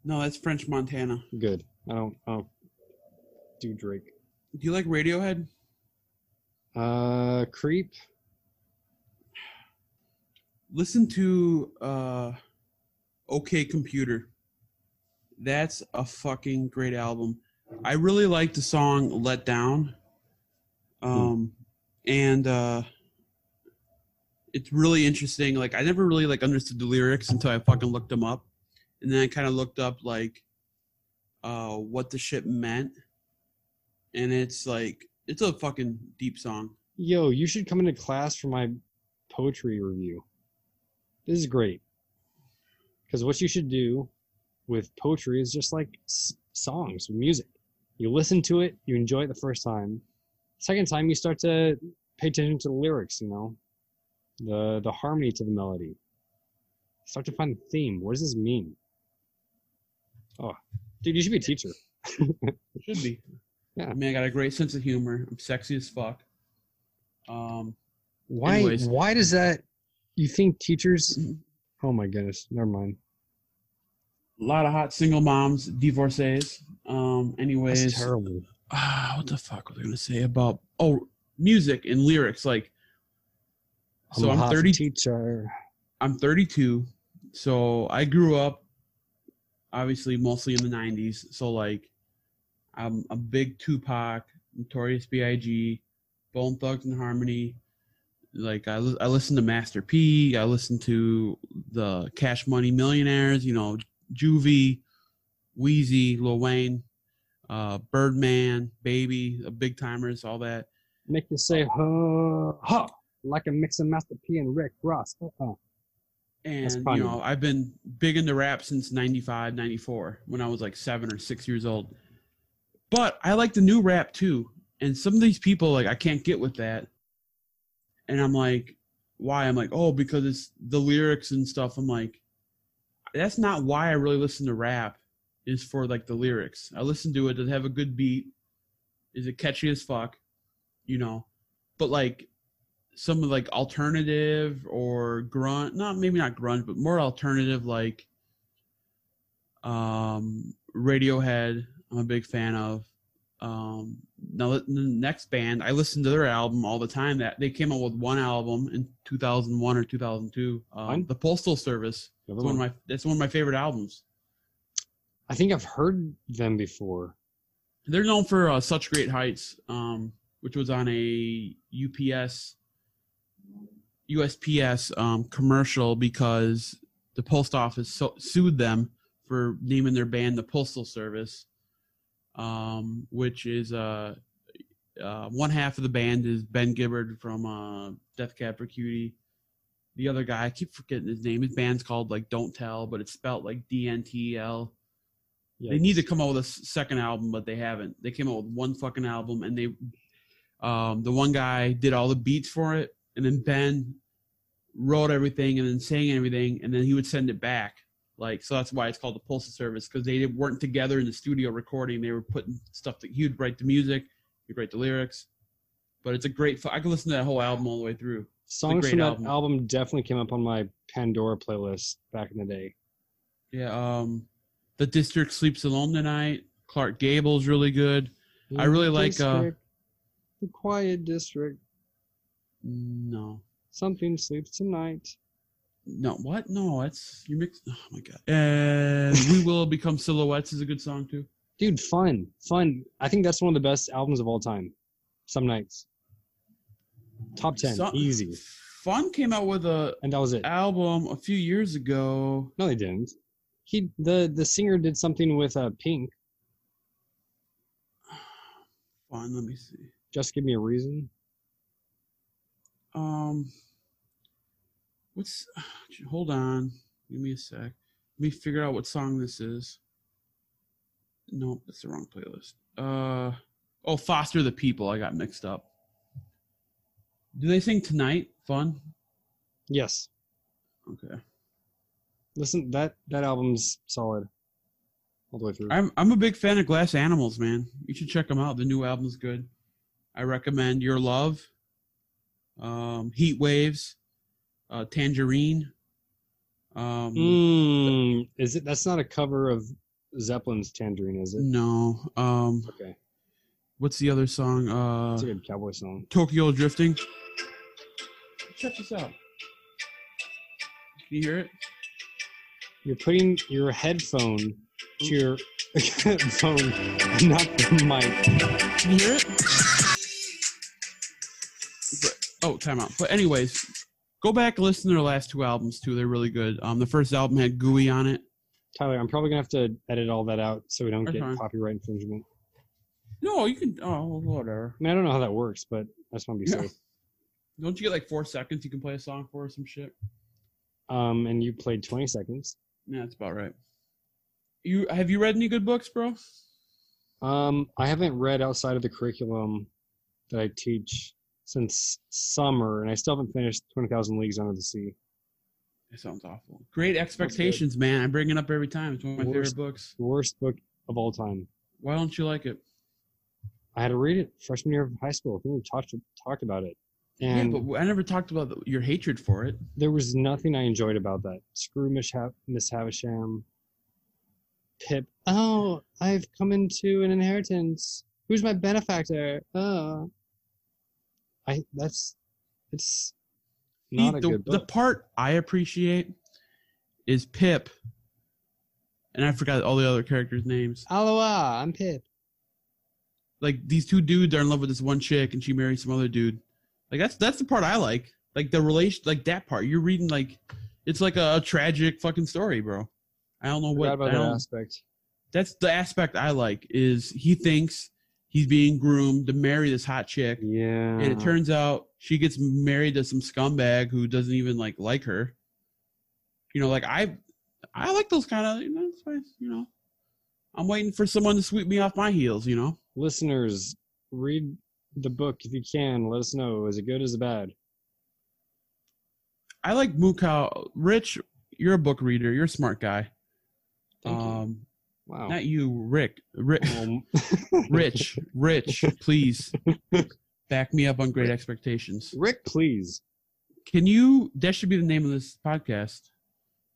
No, that's French Montana. Good. I don't. I don't do Drake. Do you like Radiohead? Uh, creep. Listen to uh, OK Computer. That's a fucking great album. I really like the song "Let Down," um, and uh, it's really interesting. Like I never really like understood the lyrics until I fucking looked them up, and then I kind of looked up like uh, what the shit meant, and it's like it's a fucking deep song. Yo, you should come into class for my poetry review. This is great. Because what you should do with poetry is just like s- songs, music. You listen to it, you enjoy it the first time. Second time, you start to pay attention to the lyrics. You know, the the harmony to the melody. Start to find the theme. What does this mean? Oh, dude, you should be a teacher. Should be. Yeah. I mean, I got a great sense of humor. I'm sexy as fuck. Um, Why? Anyways. Why does that? You think teachers? Oh my goodness. Never mind. a lot of hot single moms, divorcees. Um, anyways, That's terrible. ah, what the fuck was I gonna say about oh music and lyrics? Like, so a I'm 30. Teacher. I'm 32. So I grew up, obviously, mostly in the 90s. So like, I'm a big Tupac, Notorious B.I.G., Bone Thugs and Harmony. Like I, li- I listen to Master P. I listen to the Cash Money Millionaires. You know, Juvie, Wheezy, Lil Wayne, uh, Birdman, Baby, the Big Timers, all that. Make you say huh, huh, like a mix of Master P and Rick Ross. Uh-uh. And you know, I've been big into rap since 95, 94, when I was like seven or six years old. But I like the new rap too. And some of these people, like, I can't get with that. And I'm like, why? I'm like, oh, because it's the lyrics and stuff. I'm like, that's not why I really listen to rap, is for like the lyrics. I listen to it, does it have a good beat? Is it catchy as fuck? You know? But like, some of like alternative or grunge not maybe not grunge but more alternative like um radiohead i'm a big fan of. Um now the next band i listen to their album all the time. That they came out with one album in 2001 or 2002 um, the postal service. It's one of my that's one of my favorite albums. I think I've heard them before. they're known for uh, such great heights um which was on a ups USPS um, commercial because the post office so- sued them for naming their band the Postal Service, um, which is uh, uh, one half of the band is Ben Gibbard from uh, Death Cab for Cutie. The other guy, I keep forgetting his name. His band's called like Don't Tell, but it's spelled like D N T L. They need to come out with a second album, but they haven't. They came out with one fucking album, and they, um, the one guy did all the beats for it, and then Ben wrote everything and then sang everything, and then he would send it back. Like so, that's why it's called the Postal Service because they weren't together in the studio recording. They were putting stuff that he would write the music, he'd write the lyrics. But it's a great. I could listen to that whole album all the way through. Songs great from that album. album. definitely came up on my Pandora playlist back in the day. Yeah. Um, the District sleeps alone tonight. Clark Gable's really good. I really like, uh, the Quiet District. No. Something sleeps tonight. No, what? No, that's you mix. Oh my god! And we will become silhouettes is a good song too. Dude, fun, fun. I think that's one of the best albums of all time. Some nights. Top ten, easy. Fun came out with a And that was it. album a few years ago. No, they didn't. He the the singer did something with uh Pink. Fun. Let me see. Just give me a reason. Um, what's? Hold on. Give me a sec. Let me figure out what song this is. Nope, that's the wrong playlist. Uh, oh, Foster the People. I got mixed up. Do they sing tonight? Fun. Yes. Okay. Listen, that that album's solid. All the way through. I'm I'm a big fan of Glass Animals, man. You should check them out. The new album's good. I recommend Your Love, um, Heat Waves, uh, Tangerine. Um, Mm, is it? That's not a cover of Zeppelin's Tangerine, is it? No. Um, Okay, what's the other song? Uh, it's a good cowboy song. Tokyo Drifting. Check this out. Can you hear it? You're putting your headphone to your phone, not the mic. Can you hear it? But, oh, time out. But anyways, go back and listen to their last two albums too. They're really good. Um, the first album had Gooey on it. Tyler, I'm probably gonna have to edit all that out so we don't That's get fine. copyright infringement. No, you can. Oh, whatever. I mean, I don't know how that works, but I just want to be Yeah. safe. Don't you get like four seconds? You can play a song for or some shit. Um, and you played 20 seconds. Yeah, that's about right. You have you read any good books, bro? Um, I haven't read outside of the curriculum that I teach since summer, and I still haven't finished 20,000 Leagues Under the Sea. It sounds awful. Great Expectations, man. I bring it up every time. It's one of my Worst- favorite books. Worst book of all time. Why don't you like it? I had to read it freshman year of high school. I think we talked talked about it, and yeah, but I never talked about the, your hatred for it. there was nothing I enjoyed about that. Screw Miss, ha- Miss Havisham. Pip. Oh, I've come into an inheritance. Who's my benefactor? Oh. I. That's. It's not a the, good the part I appreciate is Pip, and I forgot all the other characters' names. Aloha, I'm Pip. Like these two dudes are in love with this one chick, and she marries some other dude. Like that's that's the part I like. Like the relation, like that part. You're reading like it's like a, a tragic fucking story, bro. I don't know what. about that aspect. that's the aspect I like. Is he thinks he's being groomed to marry this hot chick, Yeah. and it turns out she gets married to some scumbag who doesn't even like like her. You know, like I, I like those kind of you know, you know. I'm waiting for someone to sweep me off my heels. You know. Listeners, read the book if you can. Let us know. Is it good? Is it bad? I like Mukau. Rich, you're a book reader. You're a smart guy. Thank you. Um, Wow. not you, Rick. Rick, Um, Rich, Rich, please back me up on Great Expectations. Rick, please. Can you? That should be the name of this podcast.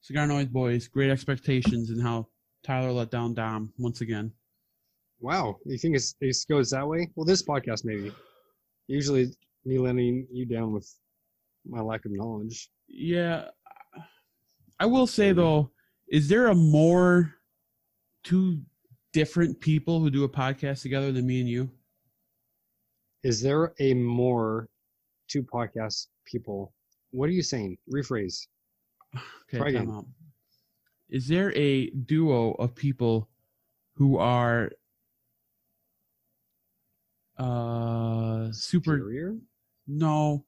Cigar Noise Boys, Great Expectations, and how Tyler let down Dom once again. Wow. You think it's, it goes that way? Well, this podcast maybe. Usually, me letting you down with my lack of knowledge. Yeah, I will say though, is there a more two different people who do a podcast together than me and you? Is there a more two podcast people what are you saying? Rephrase. Okay, Try time again. out. Is there a duo of people who are uh super Superior? no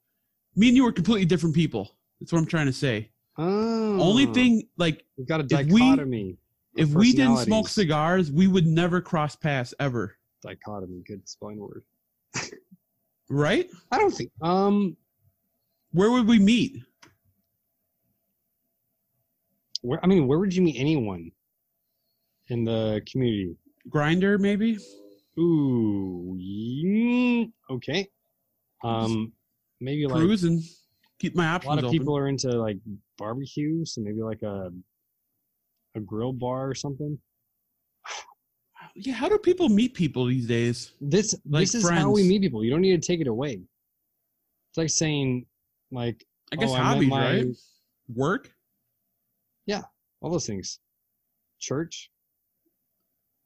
me and you are completely different people that's what i'm trying to say Oh. only thing like we've got a dichotomy. If we didn't smoke cigars we would never cross paths ever dichotomy, good spelling word. right I don't think. Um, where would we meet where I mean, where would you meet anyone in the community? Grindr maybe Ooh, okay. Um, maybe like cruising keep my options. a lot of open people are into like barbecue, so maybe like a a grill bar or something. yeah how do people meet people these days This Like this is how we meet people. You don't need to take it away. It's like saying like i guess Oh, hobbies my- right work Yeah, all those things. Church.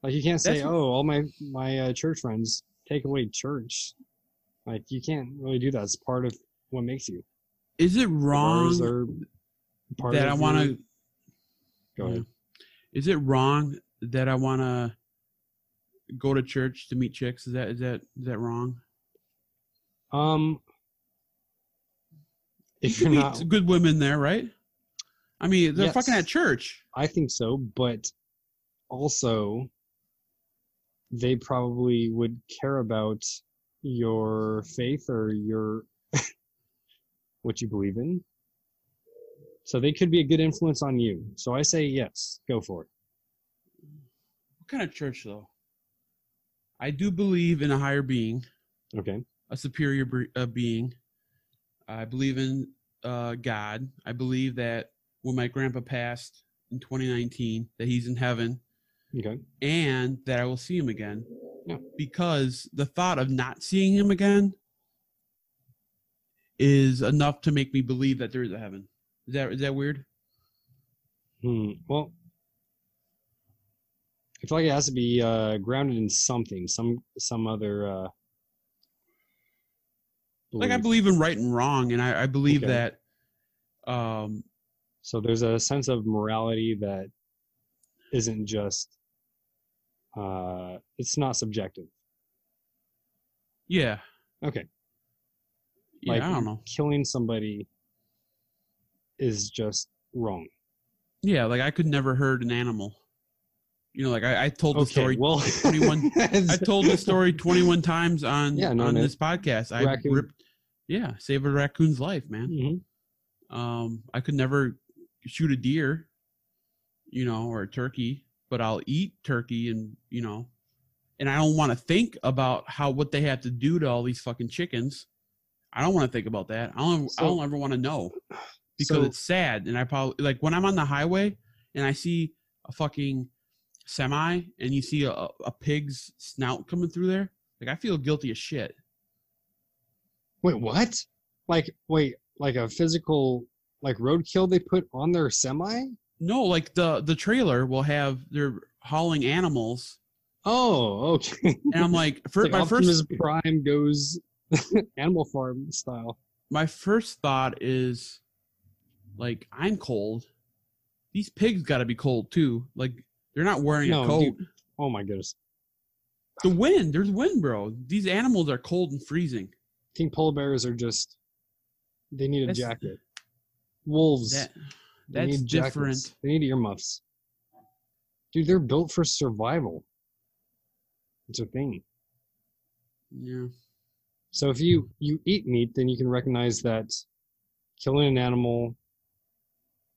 Like you can't say, That's- "Oh, all my my uh, church friends take away church." Like you can't really do that. It's part of what makes you. is it wrong that i want to Go ahead. Is it wrong that I want to go to church to meet chicks? Is that is that is that wrong? Um, if you meet not, good women there, right? I mean, they're Yes. fucking at church. I think so, but also they probably would care about your faith or your what you believe in. So they could be a good influence on you. So I say yes, go for it. What kind of church though? I do believe in a higher being, Okay. a superior uh, being. I believe in uh, God. I believe that when my grandpa passed in 2019, that he's in heaven Okay. and that I will see him again. Yeah. Because the thought of not seeing him again is enough to make me believe that there is a heaven. Is that is that weird? Hmm. Well, I feel like it has to be uh, grounded in something, some some other. Uh, Like I believe in right and wrong, and I, I believe Okay. that um So there's a sense of morality that isn't just uh it's not subjective. yeah. Okay. Yeah, Like I don't know. killing somebody is just wrong. Yeah, like I could never hurt an animal. You know, like I, I told the Okay, story well 21 I told the story 21 times on Yeah, no, on no. this podcast. I Raccoon. ripped Yeah, save a raccoon's life, man. Mhm. Um, I could never shoot a deer, you know, or a turkey, but I'll eat turkey and you know, and I don't want to think about how what they have to do to all these fucking chickens. I don't want to think about that. I don't. I don't ever want to know because So- it's sad. And I probably like when I'm on the highway and I see a fucking semi and you see a, a pig's snout coming through there. Like I feel guilty as shit. Wait, what? Like wait, like a physical like roadkill they put on their semi? No, like the the trailer will have they're hauling animals, Oh, okay. and I'm like, for, like my Optimus first Prime goes Animal Farm style. my first thought is, like, I'm cold. These pigs got to be cold too. Like they're not wearing No, a coat. dude. Oh my goodness. The wind, there's wind, bro. These animals are cold and freezing. King polar bears are just they need a That's- jacket. Wolves. That they that's need jackets. different. They need earmuffs. Dude, they're built for survival. It's a thing. Yeah. So if you you eat meat, then you can recognize that killing an animal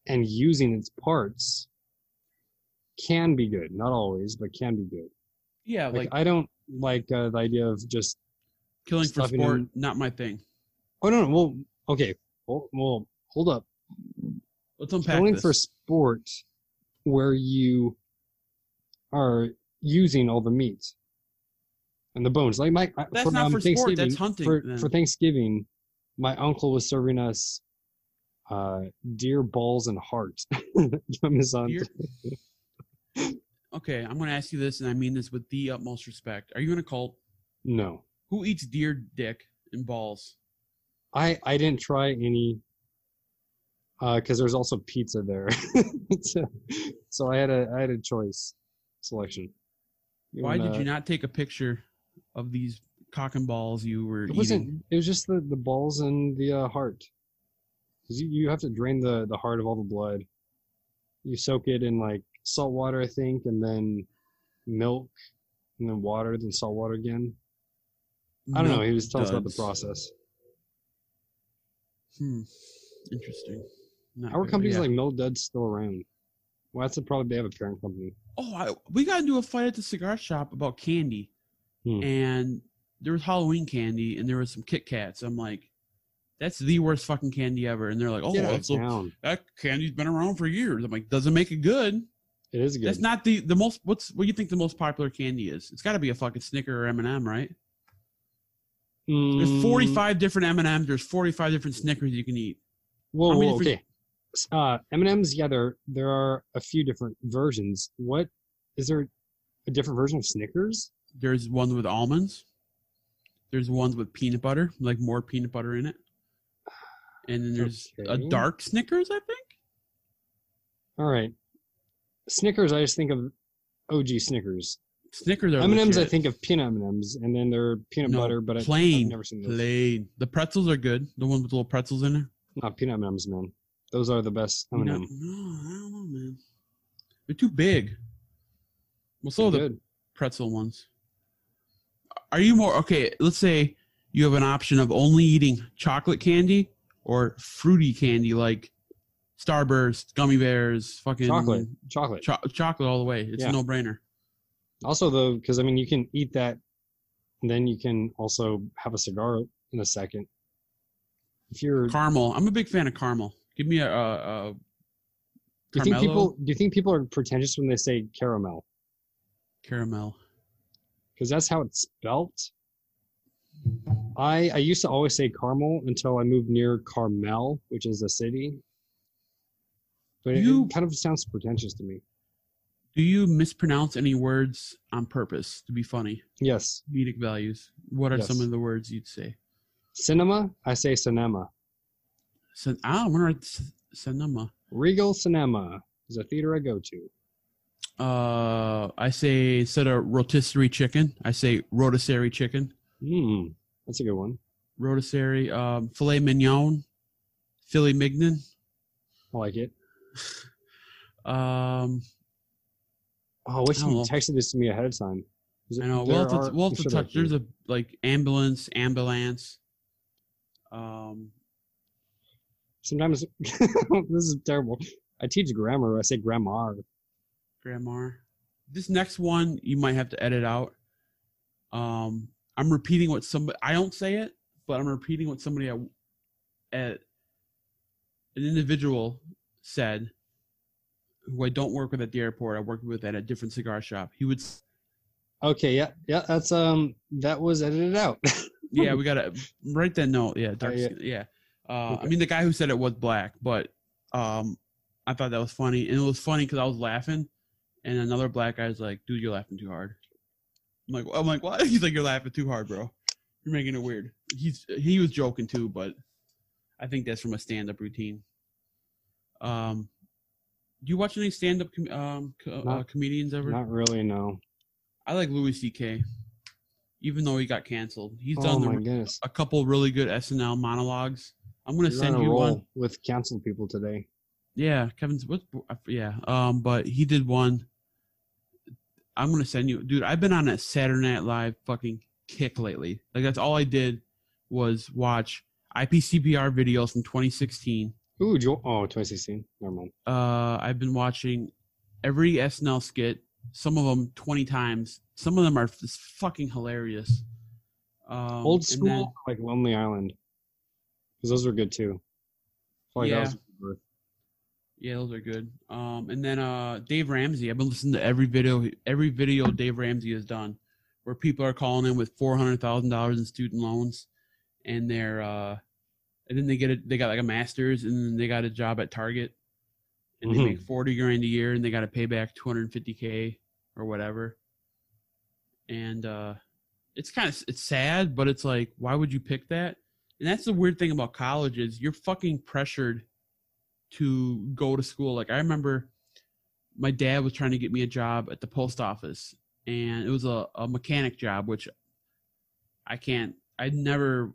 and using its parts can be good. Not always, but can be good. Yeah, Like, like, I don't like uh, the idea of just killing for sport, them- not my thing. oh no, no well okay well, well hold up Let's unpack killing this. for sport where you are using all the meat and the bones like my That's not for sport, that's hunting for, for thanksgiving my uncle was serving us uh deer balls and heart from his aunt. Deer- okay, I'm going to ask you this, and I mean this with the utmost respect. Are you in a cult? no Who eats deer dick and balls? i i didn't try any because there's also pizza there. so, so I had a I had a choice selection. You Why did wanna- you not take a picture of these cock and balls you were It eating? wasn't. It was just the the balls and the uh, heart. 'Cause you, you have to drain the the heart of all the blood. You soak it in like salt water, I think, and then milk, and then water, then salt water again. I don't know. He was telling us about the process. Hmm. Interesting. Not Our company's yeah. like Milk Dud's still around. Well, that's a, probably they have a parent company. oh, I, we got into a fight at the cigar shop about candy, Hmm. and there was Halloween candy, and there was some Kit Kats. I'm like, that's the worst fucking candy ever. And they're like, oh, that's so- that candy's been around for years. I'm like, doesn't make it good. It is good. That's not the the most. What's what do you think the most popular candy is? It's got to be a fucking Snicker or M and m right? There's Mm, 45 different M and M's. There's 45 different Snickers you can eat. Whoa, whoa, okay. Uh, M&M's. Yeah, there there are a few different versions. What is there? A different version of Snickers? There's one with almonds. There's ones with peanut butter, like more peanut butter in it. And then there's a dark Snickers, I think. All right. Snickers. I just think of OG Snickers. Snickers are M&M's. I think of peanut M&M's, and then they're peanut No, butter. But I, plain, I've never seen those. plain. The pretzels are good. The ones with the little pretzels in it. Not peanut M&M's, man. Those are the best M&M. no, I don't know, man. They're too big. Well, so the Good. pretzel ones. Are you more okay? Let's say you have an option of only eating chocolate candy or fruity candy like Starburst, gummy bears, fucking Chocolate. Chocolate. cho- chocolate all the way. It's Yeah. a no-brainer. Also, though, because I mean, you can eat that, and then you can also have a cigar in a second. If you're, Caramel. I'm a big fan of caramel. Give me a, a, a do you think people do you think people are pretentious when they say caramel? caramel. Because that's how it's spelt. I I used to always say Carmel until I moved near Carmel, which is a city. But it- You- it kind of sounds pretentious to me. Do you mispronounce any words on purpose to be funny? Yes, Comedic values. What are some of the words you'd say? cinema. I say cinema. Cin- ah, I wonder c- cinema. Regal Cinema is a theater I go to. Uh, I say instead of rotisserie chicken, I say rotisserie chicken. Hmm, that's a good one. Rotisserie, um, filet mignon, Philly mignon. I like it. Um, Oh, I wish you know. texted this to me ahead of time. 'Cause I know. We'll have to, are- we'll have to touch. There's a like ambulance, ambulance. Um, Sometimes this is terrible. I teach grammar. I say grammar. grammar. This next one you might have to edit out. Um, I'm repeating what somebody. I don't say it, but I'm repeating what somebody at, at an individual said. Who I don't work with at the airport. I work with at a different cigar shop. He would. Okay, yeah, yeah. That's um, that was edited out. Yeah, we gotta write that note. Yeah, dark. yeah. skin- yeah. Uh, I mean, the guy who said it was black, but um, I thought that was funny, and it was funny because I was laughing, and another black guy's like, "Dude, you're laughing too hard." I'm like, "I'm like, what?" He's like, "You're laughing too hard, bro. You're making it weird." He's he was joking too, but I think that's from a stand-up routine. Um, do you watch any stand-up com- um co- uh, comedians ever? Not really. No. I like Louis C.K. Even though he got canceled, he's Oh done the a couple really good SNL monologues. I'm gonna You're on send a you roll one. with canceled people today. Yeah, Kevin's what? Yeah, um, but he did one. I'm gonna send you, dude. I've been on a Saturday Night Live fucking kick lately. Like that's all I did was watch IPCPR videos from 2016. Ooh, Jo- oh, 2016. Never mind. Uh, I've been watching every SNL skit. Some of them 20 times. Some of them are just fucking hilarious. Um, Old school, then- like Lonely Island, because those were good too. Like Yeah. Yeah, those are good. Um, and then uh, Dave Ramsey. I've been listening to every video, every video Dave Ramsey has done, where people are calling in with four hundred thousand dollars in student loans, and they're uh, and then they get it. They got like a master's, and then they got a job at Target, and they Mhm. make forty grand a year, and they got to pay back two hundred fifty k or whatever. And uh, it's kind of it's sad, but it's like, why would you pick that? And that's the weird thing about college is you're fucking pressured to go to school. Like I remember my dad was trying to get me a job at the post office and it was a, a mechanic job, which I can't, I never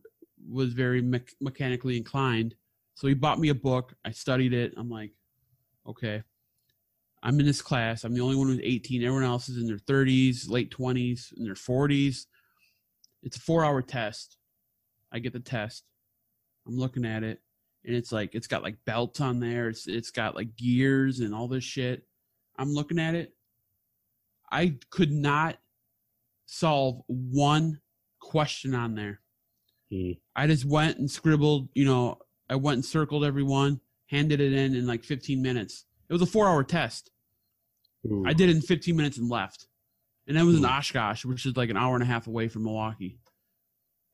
was very me- mechanically inclined. So he bought me a book. I studied it. I'm like, okay, I'm in this class. I'm the only one who's 18. Everyone else is in their 30s, late 20s, in their 40s. It's a four hour test. I get the test. I'm looking at it, and it's like it's got like belts on there. It's it's got like gears and all this shit. I'm looking at it. I could not solve one question on there. Hmm. I just went and scribbled, you know, I went and circled everyone, handed it in in like 15 minutes. It was a four hour test. Ooh. I did it in 15 minutes and left. And that was in Hmm. Oshkosh, which is like an hour and a half away from Milwaukee.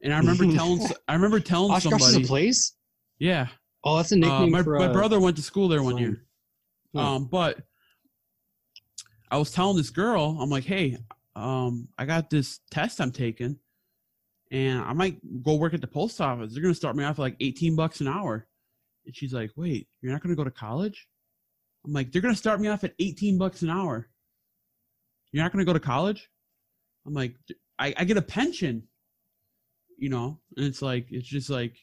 And I remember telling, I remember telling Oshkosh is a place. yeah, Oh, that's a uh, nickname my, for my uh, brother went to school there one year. Huh. Um, but I was telling this girl, I'm like, hey, um, I got this test I'm taking, and I might go work at the post office. They're gonna start me off at like 18 bucks an hour. And she's like, wait, you're not gonna go to college? I'm like, they're gonna start me off at 18 bucks an hour. You're not gonna go to college? I'm like, I, I get a pension, you know, and it's like, it's just like,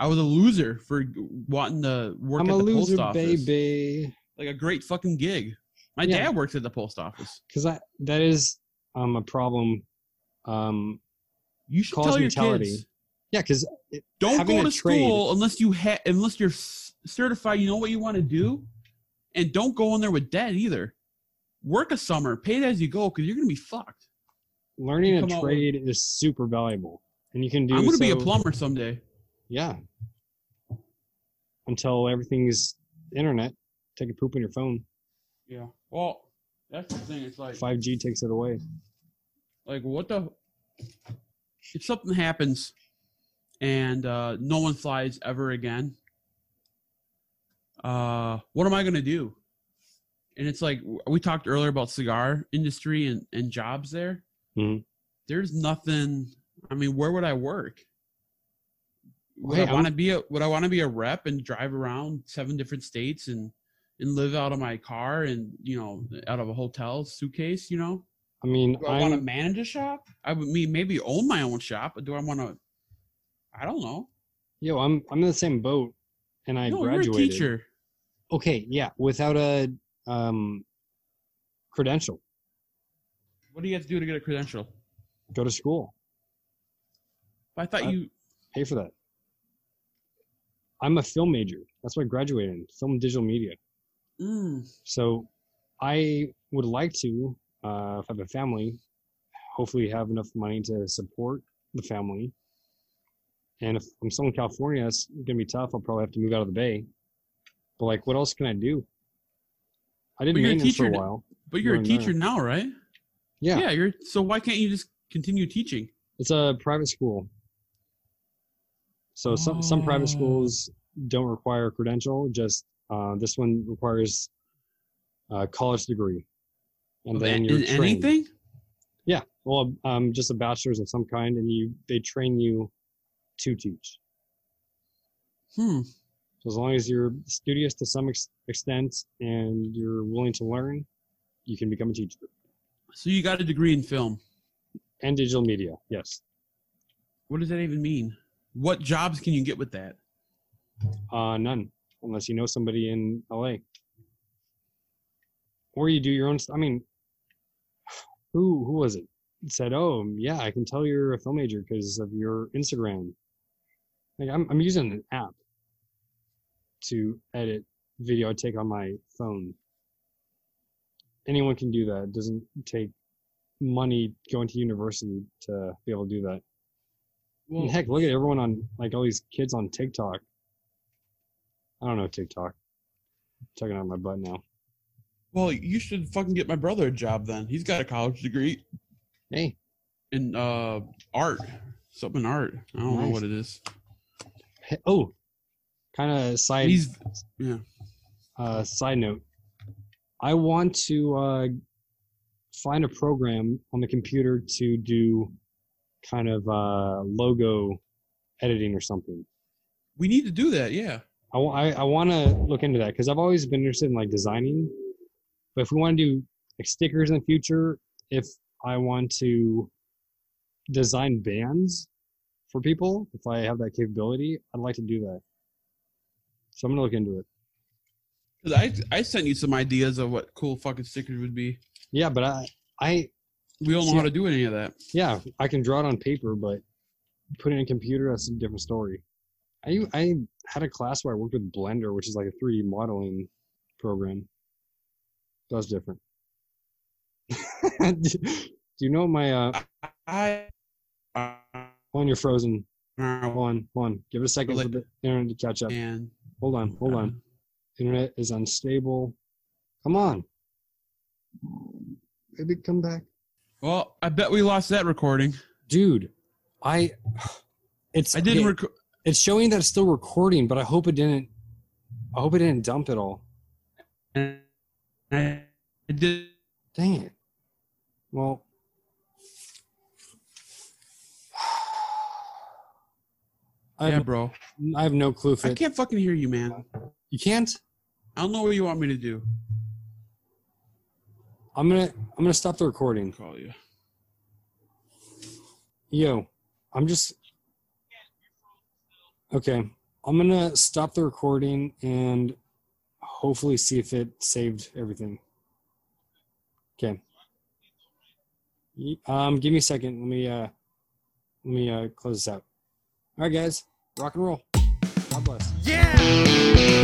I was a loser for wanting to work I'm at a the loser, post office baby. like a great fucking gig. My Yeah. dad works at the post office. Because that that is um a problem. Um, You should Cause tell your mentality. kids yeah, because don't having go a to trade- school unless you ha- unless you're s- certified. You know what you want to do, and don't go in there with debt either. Work a summer, pay it as you go, because you're gonna be fucked. learning come a out with- trade is super valuable, and you can do. I'm gonna be a so- plumber someday. Yeah. Until everything's internet, take a poop on your phone. Yeah. Well, that's the thing. It's like Five G takes it away. like what the if something happens and uh no one flies ever again uh what am i going to do and it's like we talked earlier about cigar industry and and jobs there Mhm. there's nothing i mean where would i work would i want to be a would i want to be a rep and drive around seven different states and and live out of my car and you know out of a hotel suitcase you know I mean, do I want to manage a shop? I would mean maybe own my own shop, but do I want to? I don't know. yo, I'm I'm in the same boat, and I no, graduated. you're a teacher. Okay, yeah, without a um credential, What do you have to do to get a credential? go to school, I thought you. pay for that. I'm a film major. That's what I graduated in, film and digital media. Mm, So I would like to, uh, if I have a family, hopefully have enough money to support the family. And if I'm still in California, it's gonna be tough. I'll probably have to move out of the Bay. But like, what else can I do? I didn't you're maintenance for a while. but you're a teacher that. now, right? Yeah. Yeah, You're. So why can't you just continue teaching? it's a private school. So some some Oh. private schools don't require a credential. Just uh, this one requires a college degree, and then you're in trained. anything? Yeah, well, um, just a bachelor's of some kind, and you they train you to teach. Hmm. So as long as you're studious to some ex- extent and you're willing to learn, you can become a teacher. So you got a degree in film. And digital media, yes. What does that even mean? What jobs can you get with that? Uh, none, unless you know somebody in LA. Or you do your own. I mean, who who was it? Said, oh yeah, I can tell you're a film major because of your Instagram. Like I'm I'm using an app to edit video I take on my phone. Anyone can do that. It doesn't take money going to university to be able to do that. Well, heck, look at everyone on like all these kids on TikTok. I don't know TikTok. I'm Checking out my butt now. well, you should fucking get my brother a job then. He's got a college degree Hey, in uh art, something in art. I don't know what it is. he- oh, kind of side He's yeah. uh, side note. I want to uh, find a program on the computer to do kind of uh, logo editing or something. We need to do that. Yeah. I, I, I want to look into that because I've always been interested in like designing. But if we want to do like stickers in the future, if I want to design bands for people, if I have that capability, I'd like to do that. So I'm gonna look into it. 'Cause I I sent you some ideas of what cool fucking stickers would be. Yeah, but I, I, We don't know See, how to do any of that. yeah, I can draw it on paper, but put it in a computer, that's a different story. I, I had a class where I worked with Blender, which is like a 3D modeling program. That's different. do you know my, uh, I. Uh, hold on, you're frozen. Hold on, hold on. Give it a second for the internet to catch up. and Hold on, hold on. Internet is unstable. Come on. Maybe come back. Well, I bet we lost that recording. Dude, I, it's, I didn't. okay, Rec- it's showing that it's still recording, but I hope it didn't, I hope it didn't dump it all. I, I did. Dang it. Well, I Yeah, have, bro. I have no clue if I can't fucking hear you, man. you can't. I don't know what you want me to do. I'm gonna I'm gonna stop the recording. Call you. Yo, I'm just okay. I'm gonna stop the recording and hopefully see if it saved everything. Okay. Um, give me a second. Let me uh, let me uh close this out. All right, guys, rock and roll. God bless. Yeah!